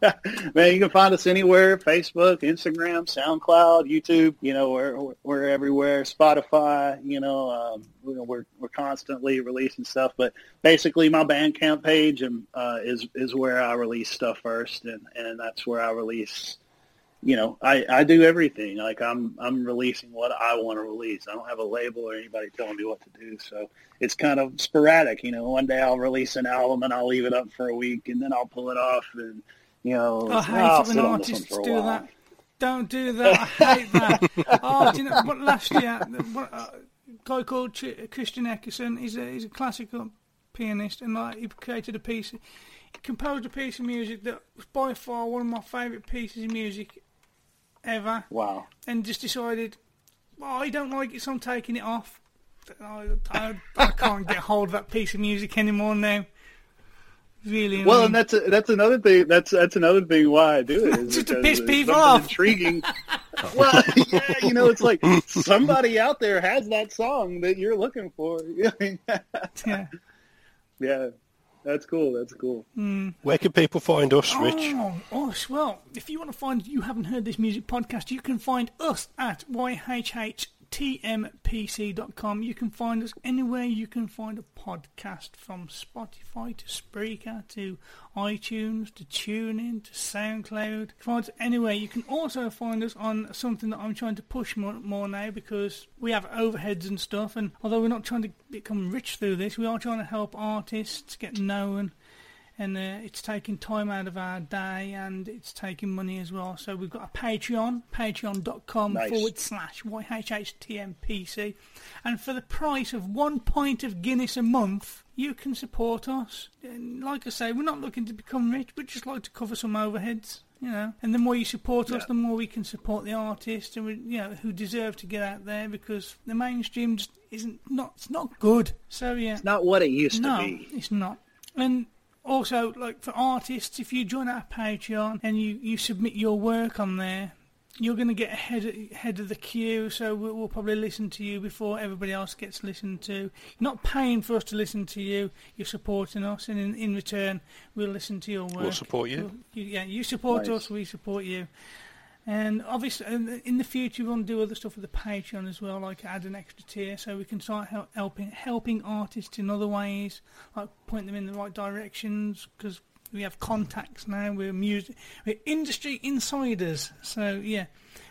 A: Man, you can find us anywhere: Facebook, Instagram, SoundCloud, YouTube. You know, we're we're- everywhere. Spotify. You know, um, we're we're constantly releasing stuff. But basically, my Bandcamp page um, uh, is is where I release stuff first, and and that's where I release, you know, I, I do everything. Like I'm I'm releasing what I want to release. I don't have a label or anybody telling me what to do. So it's kind of sporadic. You know, one day I'll release an album and I'll leave it up for a week and then I'll pull it off and you know
C: I hate
A: I'll
C: it when
A: sit on this one
C: artists do that. Don't do that. I hate that. oh, do you know what? Last year, what, uh, a guy called Ch- Christian Eckerson. He's a he's a classical pianist, and like he created a piece. He composed a piece of music that was by far one of my favourite pieces of music ever.
A: Wow.
C: And just decided, well, I don't like it, so I'm taking it off. I, I, I can't get hold of that piece of music anymore now. Really.
A: Well,
C: annoying.
A: and that's that's another thing. That's that's another thing why I do it. Is
C: Just to piss people off.
A: Intriguing. well, yeah, you know, it's like somebody out there has that song that you're looking for.
C: yeah.
A: Yeah, that's cool. That's cool. Hmm.
B: Where can people find us, Rich?
C: Oh, us. Well, if you want to find You Haven't Heard This Music podcast, you can find us at yhhtmpc.com. You can find us anywhere you can find a podcast, from Spotify to Spreaker to iTunes to TuneIn to SoundCloud. Find us anywhere. You can also find us on something that I'm trying to push more, more now because we have overheads and stuff. And although we're not trying to become rich through this, we are trying to help artists get known and uh, it's taking time out of our day and it's taking money as well. So we've got a Patreon, patreon.com
A: Nice.
C: forward slash YHHTMPC. And for the price of one pint of Guinness a month, you can support us. And like I say, we're not looking to become rich, but just like to cover some overheads. You know, and the more you support us, the more we can support the artists, and we, you know who deserve to get out there because the mainstream just isn't not it's not good. So yeah,
A: It's not what it used
C: no,
A: to be.
C: it's not. And also, like for artists, if you join our Patreon and you, you submit your work on there, you're going to get ahead of, ahead of the queue. So we'll, we'll probably listen to you before everybody else gets listened to. You're not paying for us to listen to you. You're supporting us, and in, in return, we'll listen to your work.
B: We'll support you.
C: We'll- you- yeah, you support
A: Nice.
C: us, we support you. And obviously, in the future, we want to do other stuff with the Patreon as well, like add an extra tier, so we can start hel- helping helping artists in other ways, like point them in the right directions. Because we have contacts now, we're music, we're industry insiders. So yeah,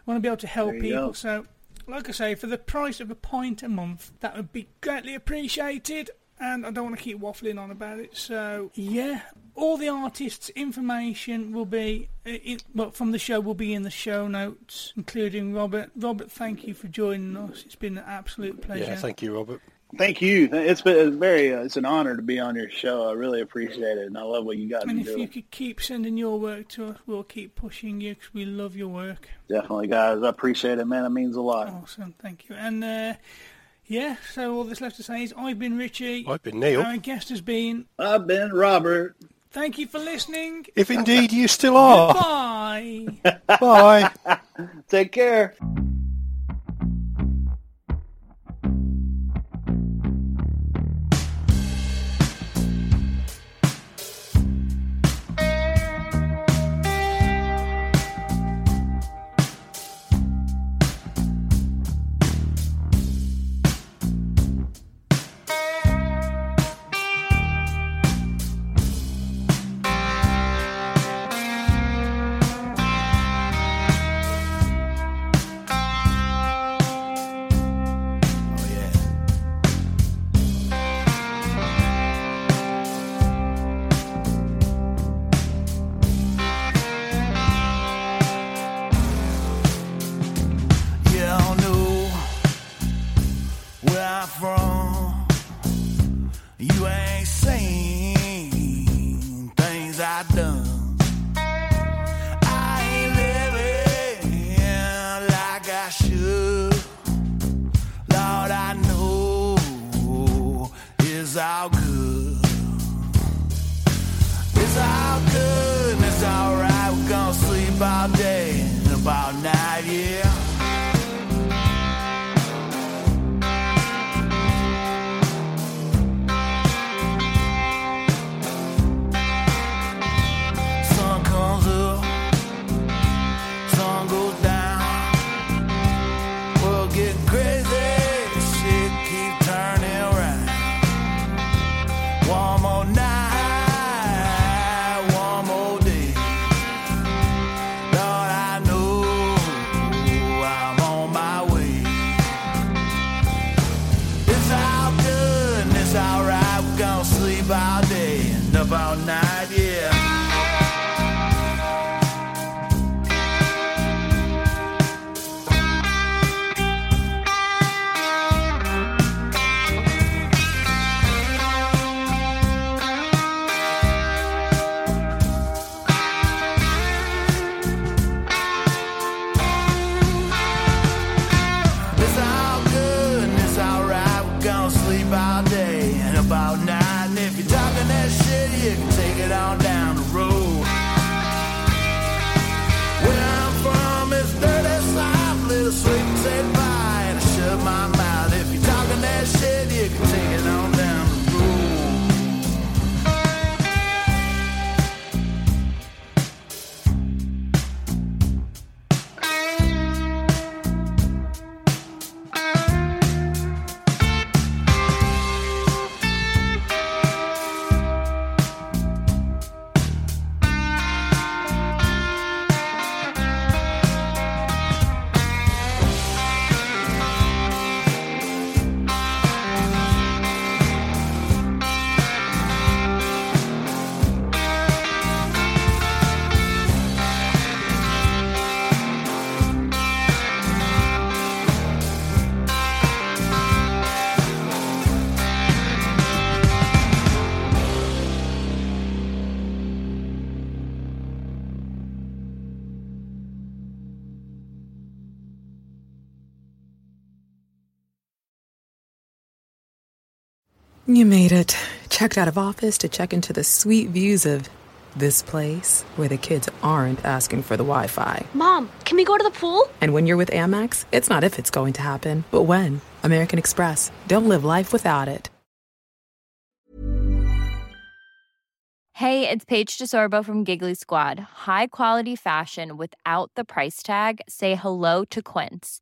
C: we want to be able to help people.
A: go.
C: So, like I say, for the price of a pint a month, that would be greatly appreciated. And I don't want to keep waffling on about it. So yeah, all the artists' information will be, uh, in, well, from the show will be in the show notes, including Robert. Robert, thank you for joining us. It's been an absolute pleasure.
B: Yeah, thank you, Robert.
A: Thank you. It's been it's very. Uh, it's an honor to be on your show. I really appreciate it, and I love what you guys
C: and
A: are
C: if you could keep sending your work to us, we'll keep pushing you because we love your work.
A: Definitely, guys. I appreciate it, man. It means a lot.
C: Awesome, thank you. And uh, yeah, so all that's left to say is I've been Ritchie.
B: I've been Neil.
C: Our guest has been.
A: I've been Robert.
C: Thank you for listening.
B: If indeed you still are.
C: Bye.
B: Bye.
A: Take care.
I: You made it. Checked out of office to check into the sweet views of this place where the kids aren't asking for the Wi Fi.
J: Mom, can we go to the pool?
I: And when you're with Amex, it's not if it's going to happen, but when. American Express. Don't live life without it.
K: Hey, it's Paige DeSorbo from Giggly Squad. High quality fashion without the price tag. Say hello to Quince.